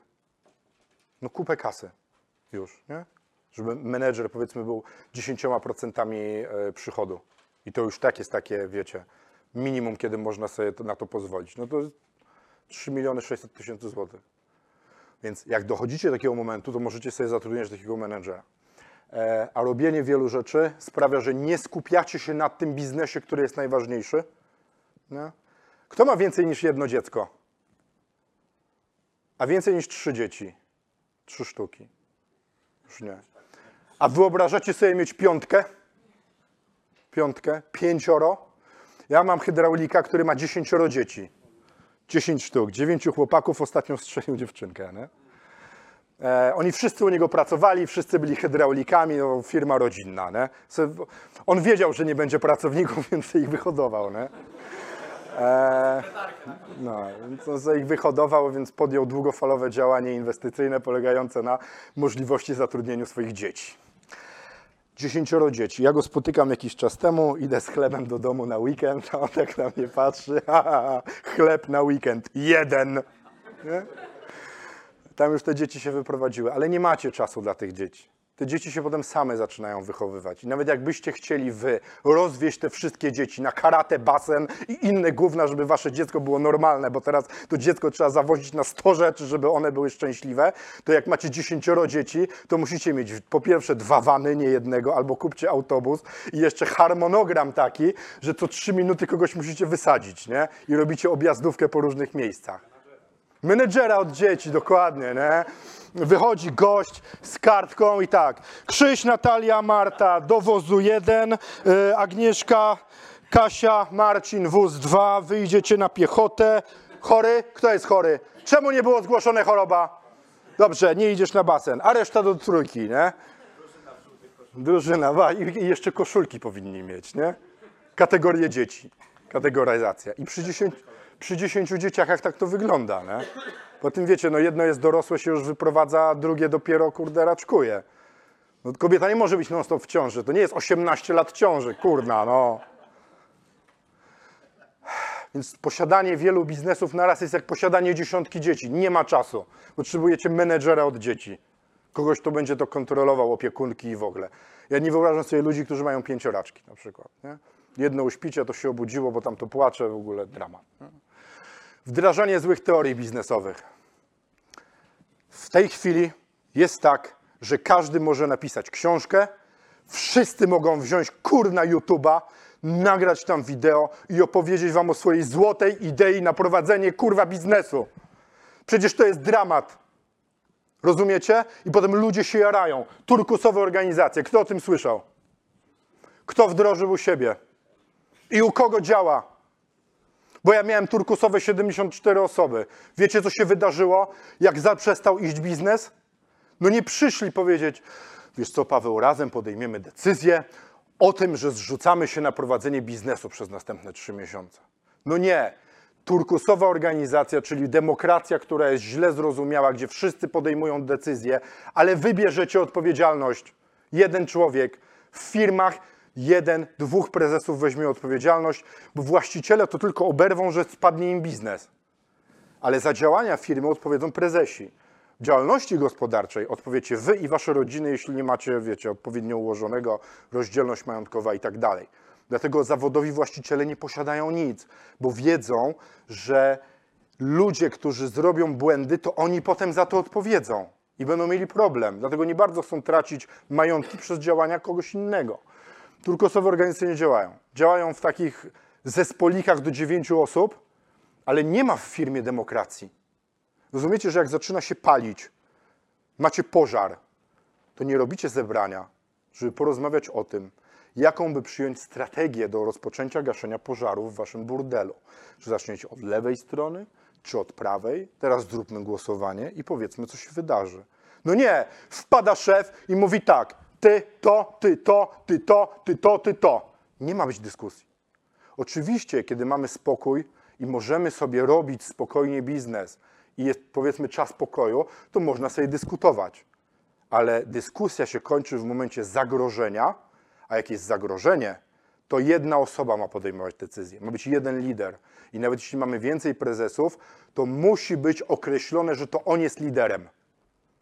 No kupę kasy już, nie? Żeby menedżer powiedzmy był 10% y, przychodu. I to już tak jest takie, wiecie, minimum, kiedy można sobie to, na to pozwolić. No to jest 3 miliony 600 tysięcy złotych. Więc jak dochodzicie do takiego momentu, to możecie sobie zatrudniać takiego menedżera. E, A robienie wielu rzeczy sprawia, że nie skupiacie się na tym biznesie, który jest najważniejszy. Nie? Kto ma więcej niż jedno dziecko? A więcej niż trzy dzieci? Trzy sztuki. Już nie. A wyobrażacie sobie mieć piątkę? Piątkę? Pięcioro? Ja mam hydraulika, który ma dziesięcioro dzieci. 10 sztuk, dziewięciu chłopaków, ostatnio strzelił dziewczynkę. Nie? E, oni wszyscy u niego pracowali, wszyscy byli hydraulikami, no, firma rodzinna. Nie? On wiedział, że nie będzie pracowników, [laughs] więc ich wyhodował. Nie? E, no, sobie ich wyhodował, więc podjął długofalowe działanie inwestycyjne polegające na możliwości zatrudnienia swoich dzieci. Dziesięcioro dzieci. Ja go spotykam jakiś czas temu, idę z chlebem do domu na weekend, a on tak na mnie patrzy. [laughs] Ha, ha, ha. Chleb na weekend. Jeden. Nie? Tam już te dzieci się wyprowadziły, ale nie macie czasu dla tych dzieci. Te dzieci się potem same zaczynają wychowywać. I nawet jakbyście chcieli wy rozwieść te wszystkie dzieci na karate, basen i inne gówna, żeby wasze dziecko było normalne, bo teraz to dziecko trzeba zawozić na 100 rzeczy, żeby one były szczęśliwe, to jak macie dziesięcioro dzieci, to musicie mieć po pierwsze dwa wany, nie jednego, albo kupcie autobus i jeszcze harmonogram taki, że co trzy minuty kogoś musicie wysadzić, nie? I robicie objazdówkę po różnych miejscach. Menedżera od dzieci, dokładnie, nie? Wychodzi gość z kartką i tak. Krzyś, Natalia, Marta, do wozu jeden, y, Agnieszka, Kasia, Marcin, wóz dwa, wyjdziecie na piechotę. Chory? Kto jest chory? Czemu nie było zgłoszone choroba? Dobrze, nie idziesz na basen, a reszta do trójki, nie? Drużyna, wa, i jeszcze koszulki powinni mieć, nie? Kategorie dzieci, kategoryzacja. I przy 10, przy 10 dzieciach jak tak to wygląda, nie? Po tym wiecie, no jedno jest dorosłe, się już wyprowadza, drugie dopiero, kurde, raczkuje. No, kobieta nie może być non stop w ciąży, to nie jest 18 lat ciąży, kurna, no. Więc posiadanie wielu biznesów naraz jest jak posiadanie dziesiątki dzieci. Nie ma czasu. Potrzebujecie menedżera od dzieci. Kogoś, kto będzie to kontrolował, opiekunki i w ogóle. Ja nie wyobrażam sobie ludzi, którzy mają pięcioraczki na przykład. Nie? Jedno uśpicie, to się obudziło, bo tam to płacze, w ogóle dramat. Nie? Wdrażanie złych teorii biznesowych. W tej chwili jest tak, że każdy może napisać książkę, wszyscy mogą wziąć kur na YouTube'a, nagrać tam wideo i opowiedzieć wam o swojej złotej idei na prowadzenie kurwa biznesu. Przecież to jest dramat. Rozumiecie? I potem ludzie się jarają. Turkusowe organizacje. Kto o tym słyszał? Kto wdrożył u siebie? I u kogo działa? Bo ja miałem turkusowe 74 osoby. Wiecie, co się wydarzyło, jak zaprzestał iść biznes? No nie przyszli powiedzieć, wiesz co, Paweł, razem podejmiemy decyzję o tym, że zrzucamy się na prowadzenie biznesu przez następne trzy miesiące. No nie. Turkusowa organizacja, czyli demokracja, która jest źle zrozumiała, gdzie wszyscy podejmują decyzje, ale wy bierzecie odpowiedzialność. Jeden człowiek w firmach, jeden, dwóch prezesów weźmie odpowiedzialność, bo właściciele to tylko oberwą, że spadnie im biznes. Ale za działania firmy odpowiedzą prezesi. W działalności gospodarczej odpowiecie wy i wasze rodziny, jeśli nie macie, wiecie, odpowiednio ułożonego, rozdzielność majątkowa i tak dalej. Dlatego zawodowi właściciele nie posiadają nic, bo wiedzą, że ludzie, którzy zrobią błędy, to oni potem za to odpowiedzą i będą mieli problem. Dlatego nie bardzo chcą tracić majątki przez działania kogoś innego. Turkusowe organizacje nie działają. Działają w takich zespolikach do dziewięciu osób, ale nie ma w firmie demokracji. Rozumiecie, że jak zaczyna się palić, macie pożar, to nie robicie zebrania, żeby porozmawiać o tym, jaką by przyjąć strategię do rozpoczęcia gaszenia pożaru w waszym burdelu. Czy zaczniecie od lewej strony, czy od prawej? Teraz zróbmy głosowanie i powiedzmy, co się wydarzy. No nie, wpada szef i mówi tak, ty to, ty to, ty to, ty to, ty to. Nie ma być dyskusji. Oczywiście, kiedy mamy spokój i możemy sobie robić spokojnie biznes i jest powiedzmy czas pokoju, to można sobie dyskutować. Ale dyskusja się kończy w momencie zagrożenia, a jak jest zagrożenie, to jedna osoba ma podejmować decyzję. Ma być jeden lider. I nawet jeśli mamy więcej prezesów, to musi być określone, że to on jest liderem.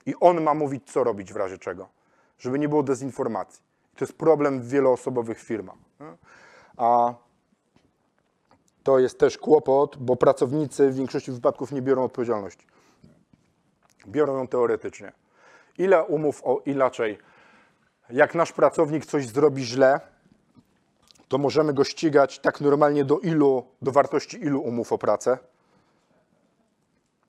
I on ma mówić, co robić w razie czego, żeby nie było dezinformacji. To jest problem w wieloosobowych firmach. A to jest też kłopot, bo pracownicy w większości wypadków nie biorą odpowiedzialności. Biorą ją teoretycznie. Ile umów o inaczej? Jak nasz pracownik coś zrobi źle, to możemy go ścigać tak normalnie do ilu, do wartości ilu umów o pracę?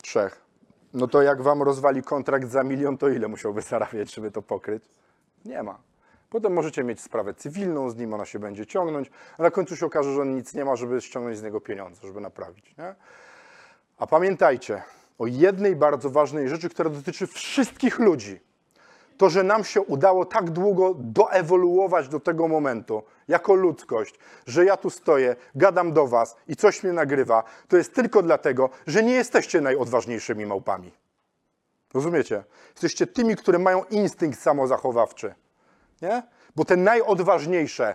Trzech. No to jak wam rozwali kontrakt za milion, to ile musiałby zarabiać, żeby to pokryć? Nie ma. Potem możecie mieć sprawę cywilną z nim, ona się będzie ciągnąć, a na końcu się okaże, że on nic nie ma, żeby ściągnąć z niego pieniądze, żeby naprawić. Nie? A pamiętajcie o jednej bardzo ważnej rzeczy, która dotyczy wszystkich ludzi. To, że nam się udało tak długo doewoluować do tego momentu, jako ludzkość, że ja tu stoję, gadam do was i coś mnie nagrywa, to jest tylko dlatego, że nie jesteście najodważniejszymi małpami. Rozumiecie? Jesteście tymi, które mają instynkt samozachowawczy. Nie? Bo te najodważniejsze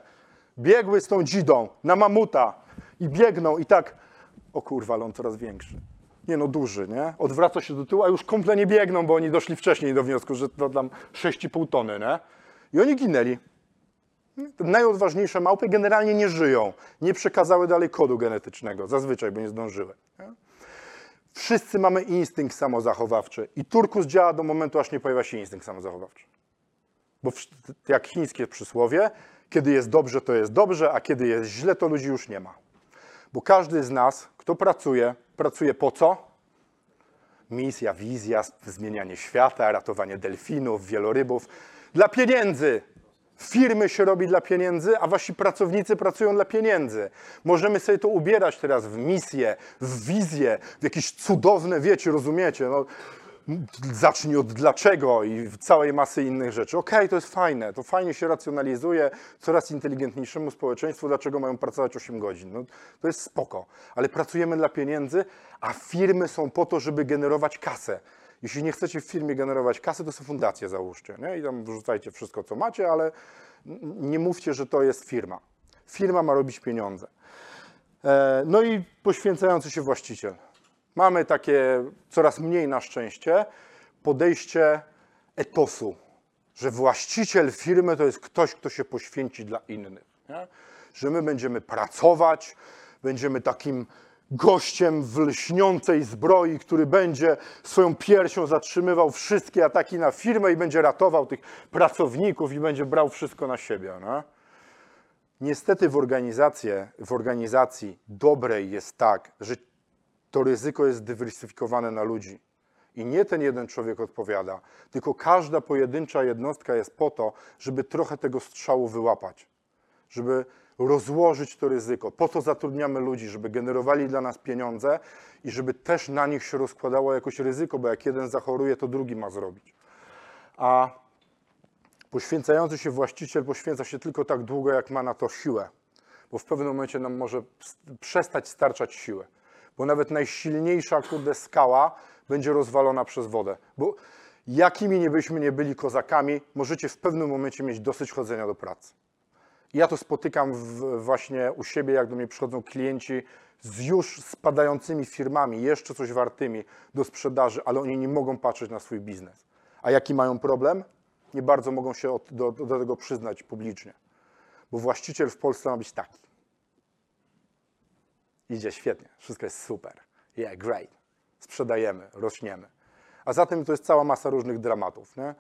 biegły z tą dzidą na mamuta i biegną i tak, o kurwa, on coraz większy. Nie no duży, nie? Odwraca się do tyłu, a już kumple nie biegną, bo oni doszli wcześniej do wniosku, że to tam 6,5 tony, nie? I oni ginęli. Najodważniejsze małpy generalnie nie żyją. Nie przekazały dalej kodu genetycznego, zazwyczaj, bo nie zdążyły. Nie? Wszyscy mamy instynkt samozachowawczy i turkus działa do momentu, aż nie pojawia się instynkt samozachowawczy. Bo jak chińskie przysłowie, kiedy jest dobrze, to jest dobrze, a kiedy jest źle, to ludzi już nie ma. Bo każdy z nas, kto pracuje, pracuje po co? Misja, wizja, zmienianie świata, ratowanie delfinów, wielorybów. Dla pieniędzy. Firmy się robi dla pieniędzy, a wasi pracownicy pracują dla pieniędzy. Możemy sobie to ubierać teraz w misję, w wizję, w jakieś cudowne, wiecie, rozumiecie, no, zacznij od dlaczego i całej masy innych rzeczy. Okej, to jest fajne, to fajnie się racjonalizuje coraz inteligentniejszemu społeczeństwu, dlaczego mają pracować 8 godzin. No, to jest spoko, ale pracujemy dla pieniędzy, a firmy są po to, żeby generować kasę. Jeśli nie chcecie w firmie generować kasy, to sobie fundację załóżcie nie? i tam wrzucajcie wszystko, co macie, ale nie mówcie, że to jest firma. Firma ma robić pieniądze. E, No i poświęcający się właściciel. Mamy takie coraz mniej na szczęście podejście etosu, że właściciel firmy to jest ktoś, kto się poświęci dla innych. Nie? Że my będziemy pracować, będziemy takim gościem w lśniącej zbroi, który będzie swoją piersią zatrzymywał wszystkie ataki na firmę i będzie ratował tych pracowników i będzie brał wszystko na siebie. Nie? Niestety w, w organizacji dobrej jest tak, że to ryzyko jest dywersyfikowane na ludzi. I nie ten jeden człowiek odpowiada, tylko każda pojedyncza jednostka jest po to, żeby trochę tego strzału wyłapać, żeby rozłożyć to ryzyko. Po to zatrudniamy ludzi, żeby generowali dla nas pieniądze i żeby też na nich się rozkładało jakoś ryzyko, bo jak jeden zachoruje, to drugi ma zrobić. A poświęcający się właściciel poświęca się tylko tak długo, jak ma na to siłę, bo w pewnym momencie nam może st- przestać starczać siły, bo nawet najsilniejsza kurde skała będzie rozwalona przez wodę, bo jakimi nie byśmy nie byli kozakami, możecie w pewnym momencie mieć dosyć chodzenia do pracy. Ja to spotykam w, właśnie u siebie, jak do mnie przychodzą klienci z już spadającymi firmami, jeszcze coś wartymi do sprzedaży, ale oni nie mogą patrzeć na swój biznes. A jaki mają problem? Nie bardzo mogą się od, do, do tego przyznać publicznie. Bo właściciel w Polsce ma być taki. Idzie świetnie, wszystko jest super. Yeah, great. Sprzedajemy, rośniemy. A zatem to jest cała masa różnych dramatów. Nie?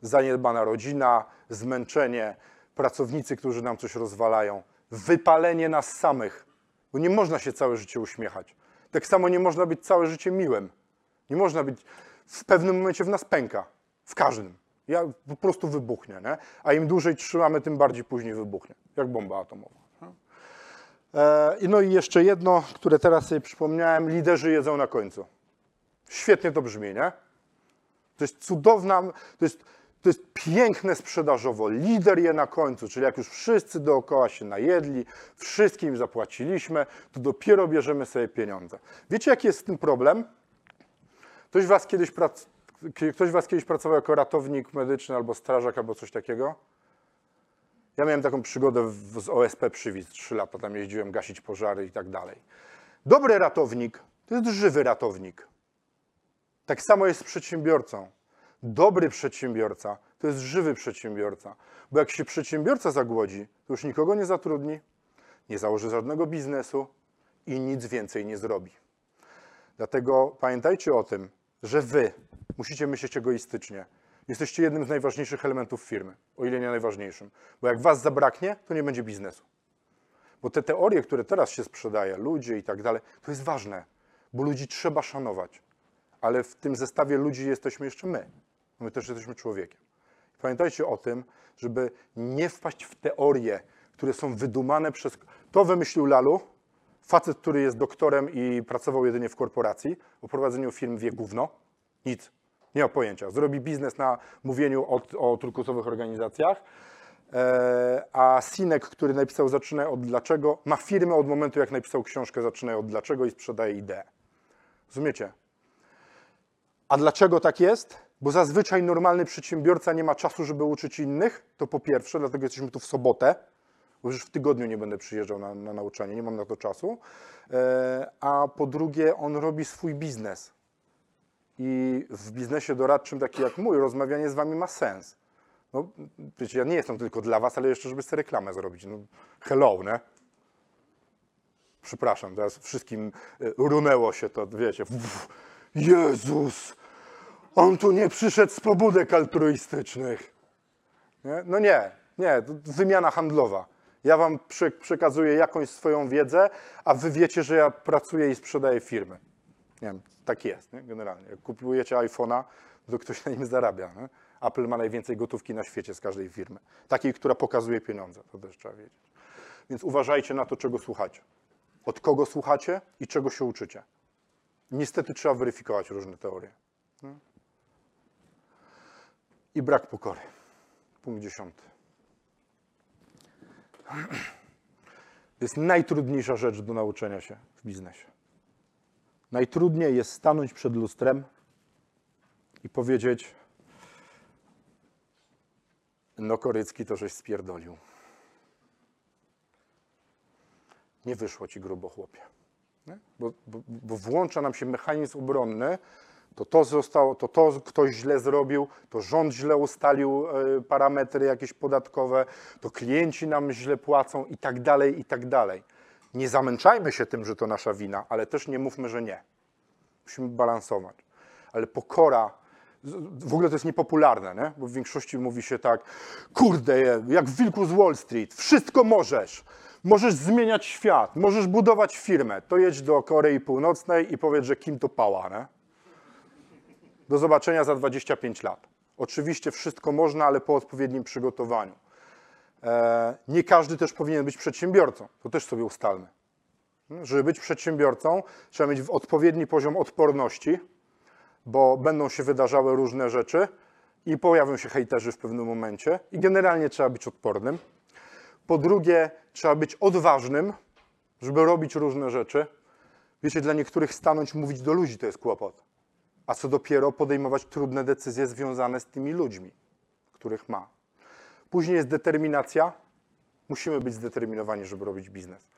Zaniedbana rodzina, zmęczenie, pracownicy, którzy nam coś rozwalają, wypalenie nas samych, bo nie można się całe życie uśmiechać. Tak samo nie można być całe życie miłym. Nie można być, w pewnym momencie w nas pęka, w każdym. Ja po prostu wybuchnie, nie? a im dłużej trzymamy, tym bardziej później wybuchnie, jak bomba atomowa. E, No i jeszcze jedno, które teraz sobie przypomniałem, liderzy jedzą na końcu. Świetnie to brzmi, nie? To jest cudowna, to jest, to jest piękne sprzedażowo. Lider je na końcu, czyli jak już wszyscy dookoła się najedli, wszystkim zapłaciliśmy, to dopiero bierzemy sobie pieniądze. Wiecie, jaki jest z tym problem? Ktoś was kiedyś, prac... Ktoś was kiedyś pracował jako ratownik medyczny albo strażak albo coś takiego? Ja miałem taką przygodę w, z OSP Przywid, trzy lata tam jeździłem gasić pożary i tak dalej. Dobry ratownik to jest żywy ratownik. Tak samo jest z przedsiębiorcą. Dobry przedsiębiorca to jest żywy przedsiębiorca, bo jak się przedsiębiorca zagłodzi, to już nikogo nie zatrudni, nie założy żadnego biznesu i nic więcej nie zrobi. Dlatego pamiętajcie o tym, że wy musicie myśleć egoistycznie. Jesteście jednym z najważniejszych elementów firmy, o ile nie najważniejszym. Bo jak was zabraknie, to nie będzie biznesu. Bo te teorie, które teraz się sprzedaje, ludzie i tak dalej, to jest ważne, bo ludzi trzeba szanować. Ale w tym zestawie ludzi jesteśmy jeszcze my. My też jesteśmy człowiekiem. Pamiętajcie o tym, żeby nie wpaść w teorie, które są wydumane przez. To wymyślił Lalu, facet, który jest doktorem i pracował jedynie w korporacji. O prowadzeniu firm wie gówno. Nic. Nie ma pojęcia. Zrobi biznes na mówieniu o, o turkusowych organizacjach. E, a Sinek, który napisał Zaczynaj od dlaczego, ma firmę od momentu, jak napisał książkę Zaczynaj od dlaczego i sprzedaje ideę. Rozumiecie? A dlaczego tak jest? Bo zazwyczaj normalny przedsiębiorca nie ma czasu, żeby uczyć innych. To po pierwsze, dlatego jesteśmy tu w sobotę, bo już w tygodniu nie będę przyjeżdżał na, na nauczanie, nie mam na to czasu. E, A po drugie, on robi swój biznes. I w biznesie doradczym, taki jak mój, rozmawianie z wami ma sens. No, wiecie, ja nie jestem tylko dla was, ale jeszcze, żeby sobie reklamę zrobić. No, hello, nie? Przepraszam, teraz wszystkim e, runęło się to, wiecie. Jezus, on tu nie przyszedł z pobudek altruistycznych. Nie? No nie, nie, wymiana handlowa. Ja wam prze, przekazuję jakąś swoją wiedzę, a wy wiecie, że ja pracuję i sprzedaję firmy. Nie wiem, tak jest, nie? generalnie. Jak kupujecie iPhone'a, to ktoś na nim zarabia. Nie? Apple ma najwięcej gotówki na świecie z każdej firmy. Takiej, która pokazuje pieniądze, to też trzeba wiedzieć. Więc uważajcie na to, czego słuchacie. Od kogo słuchacie i czego się uczycie. Niestety trzeba weryfikować różne teorie. Nie? I brak pokory. Punkt dziesiąty. To jest najtrudniejsza rzecz do nauczenia się w biznesie. Najtrudniej jest stanąć przed lustrem i powiedzieć: No, Korycki to żeś spierdolił. Nie wyszło ci grubo, chłopie. Bo, bo, bo włącza nam się mechanizm obronny, to to zostało, to to ktoś źle zrobił, to rząd źle ustalił e, parametry jakieś podatkowe, to klienci nam źle płacą i tak dalej, i tak dalej. Nie zamęczajmy się tym, że to nasza wina, ale też nie mówmy, że nie. Musimy balansować. Ale pokora, w ogóle to jest niepopularne, nie? bo w większości mówi się tak, kurde, jak w Wilku z Wall Street, wszystko możesz. Możesz zmieniać świat, możesz budować firmę. To jedź do Korei Północnej i powiedz, że kim to pała, nie? Do zobaczenia za 25 lat. Oczywiście wszystko można, ale po odpowiednim przygotowaniu. E, nie każdy też powinien być przedsiębiorcą. To też sobie ustalmy. Żeby być przedsiębiorcą, trzeba mieć odpowiedni poziom odporności, bo będą się wydarzały różne rzeczy i pojawią się hejterzy w pewnym momencie. I generalnie trzeba być odpornym. Po drugie, trzeba być odważnym, żeby robić różne rzeczy. Wiecie, dla niektórych stanąć, mówić do ludzi to jest kłopot. A co dopiero podejmować trudne decyzje związane z tymi ludźmi, których ma. Później jest determinacja. Musimy być zdeterminowani, żeby robić biznes.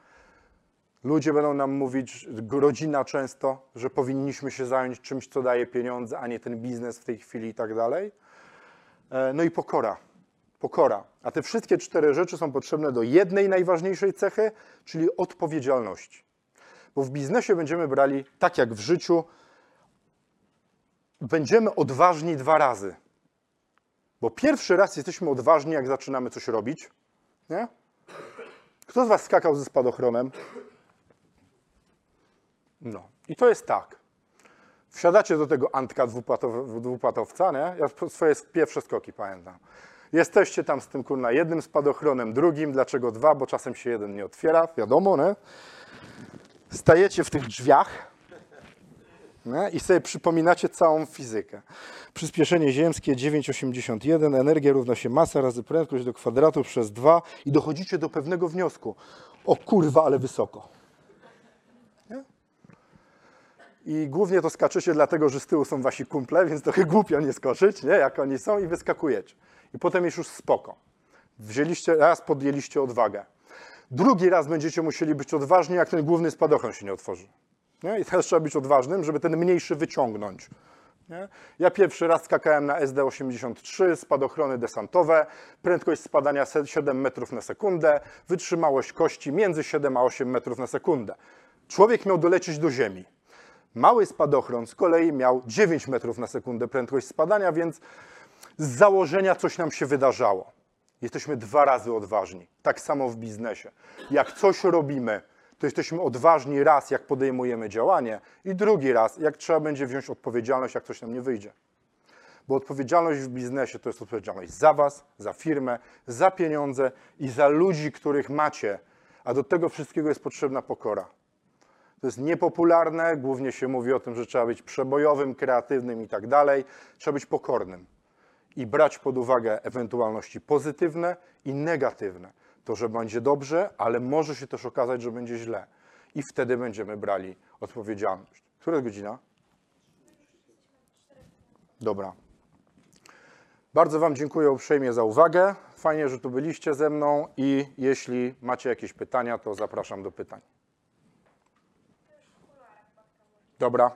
Ludzie będą nam mówić, rodzina często, że powinniśmy się zająć czymś, co daje pieniądze, a nie ten biznes w tej chwili i tak dalej. E, No i pokora. Pokora. A te wszystkie cztery rzeczy są potrzebne do jednej najważniejszej cechy, czyli odpowiedzialności. Bo w biznesie będziemy brali, tak jak w życiu, będziemy odważni dwa razy. Bo pierwszy raz jesteśmy odważni, jak zaczynamy coś robić. Nie? Kto z Was skakał ze spadochronem? No. I to jest tak. Wsiadacie do tego Antka dwupłatow- dwupłatowca, nie? Ja swoje pierwsze skoki pamiętam. Jesteście tam z tym kurna jednym spadochronem, drugim. Dlaczego dwa? Bo czasem się jeden nie otwiera, wiadomo, nie? Stajecie w tych drzwiach nie? i sobie przypominacie całą fizykę. Przyspieszenie ziemskie 9,81, energia równa się masa razy prędkość do kwadratu przez 2 i dochodzicie do pewnego wniosku. O kurwa, ale wysoko. I głównie to skaczecie dlatego, że z tyłu są wasi kumple, więc trochę głupio nie skoczyć, nie? jak oni są i wyskakujecie. I potem jest już spoko. Wzięliście, raz podjęliście odwagę. Drugi raz będziecie musieli być odważni, jak ten główny spadochron się nie otworzy. Nie? I teraz trzeba być odważnym, żeby ten mniejszy wyciągnąć. Nie? Ja pierwszy raz skakałem na SD83, spadochrony desantowe, prędkość spadania se- 7 metrów na sekundę, wytrzymałość kości między 7 a 8 metrów na sekundę. Człowiek miał dolecieć do ziemi. Mały spadochron z kolei miał 9 metrów na sekundę prędkość spadania, więc z założenia coś nam się wydarzało. Jesteśmy dwa razy odważni. Tak samo w biznesie. Jak coś robimy, to jesteśmy odważni raz, jak podejmujemy działanie, i drugi raz, jak trzeba będzie wziąć odpowiedzialność, jak coś nam nie wyjdzie. Bo odpowiedzialność w biznesie to jest odpowiedzialność za Was, za firmę, za pieniądze i za ludzi, których macie. A do tego wszystkiego jest potrzebna pokora. To jest niepopularne, głównie się mówi o tym, że trzeba być przebojowym, kreatywnym i tak dalej. Trzeba być pokornym i brać pod uwagę ewentualności pozytywne i negatywne. To, że będzie dobrze, ale może się też okazać, że będzie źle. I wtedy będziemy brali odpowiedzialność. Która jest godzina? Dobra. Bardzo Wam dziękuję uprzejmie za uwagę. Fajnie, że tu byliście ze mną i jeśli macie jakieś pytania, to zapraszam do pytań. Dobra.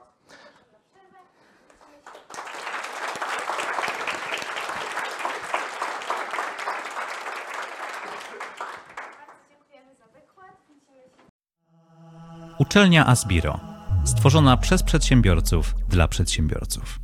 Dziękujemy za wykład. Widzimy się Uczelnia Asbiro. Stworzona przez przedsiębiorców dla przedsiębiorców.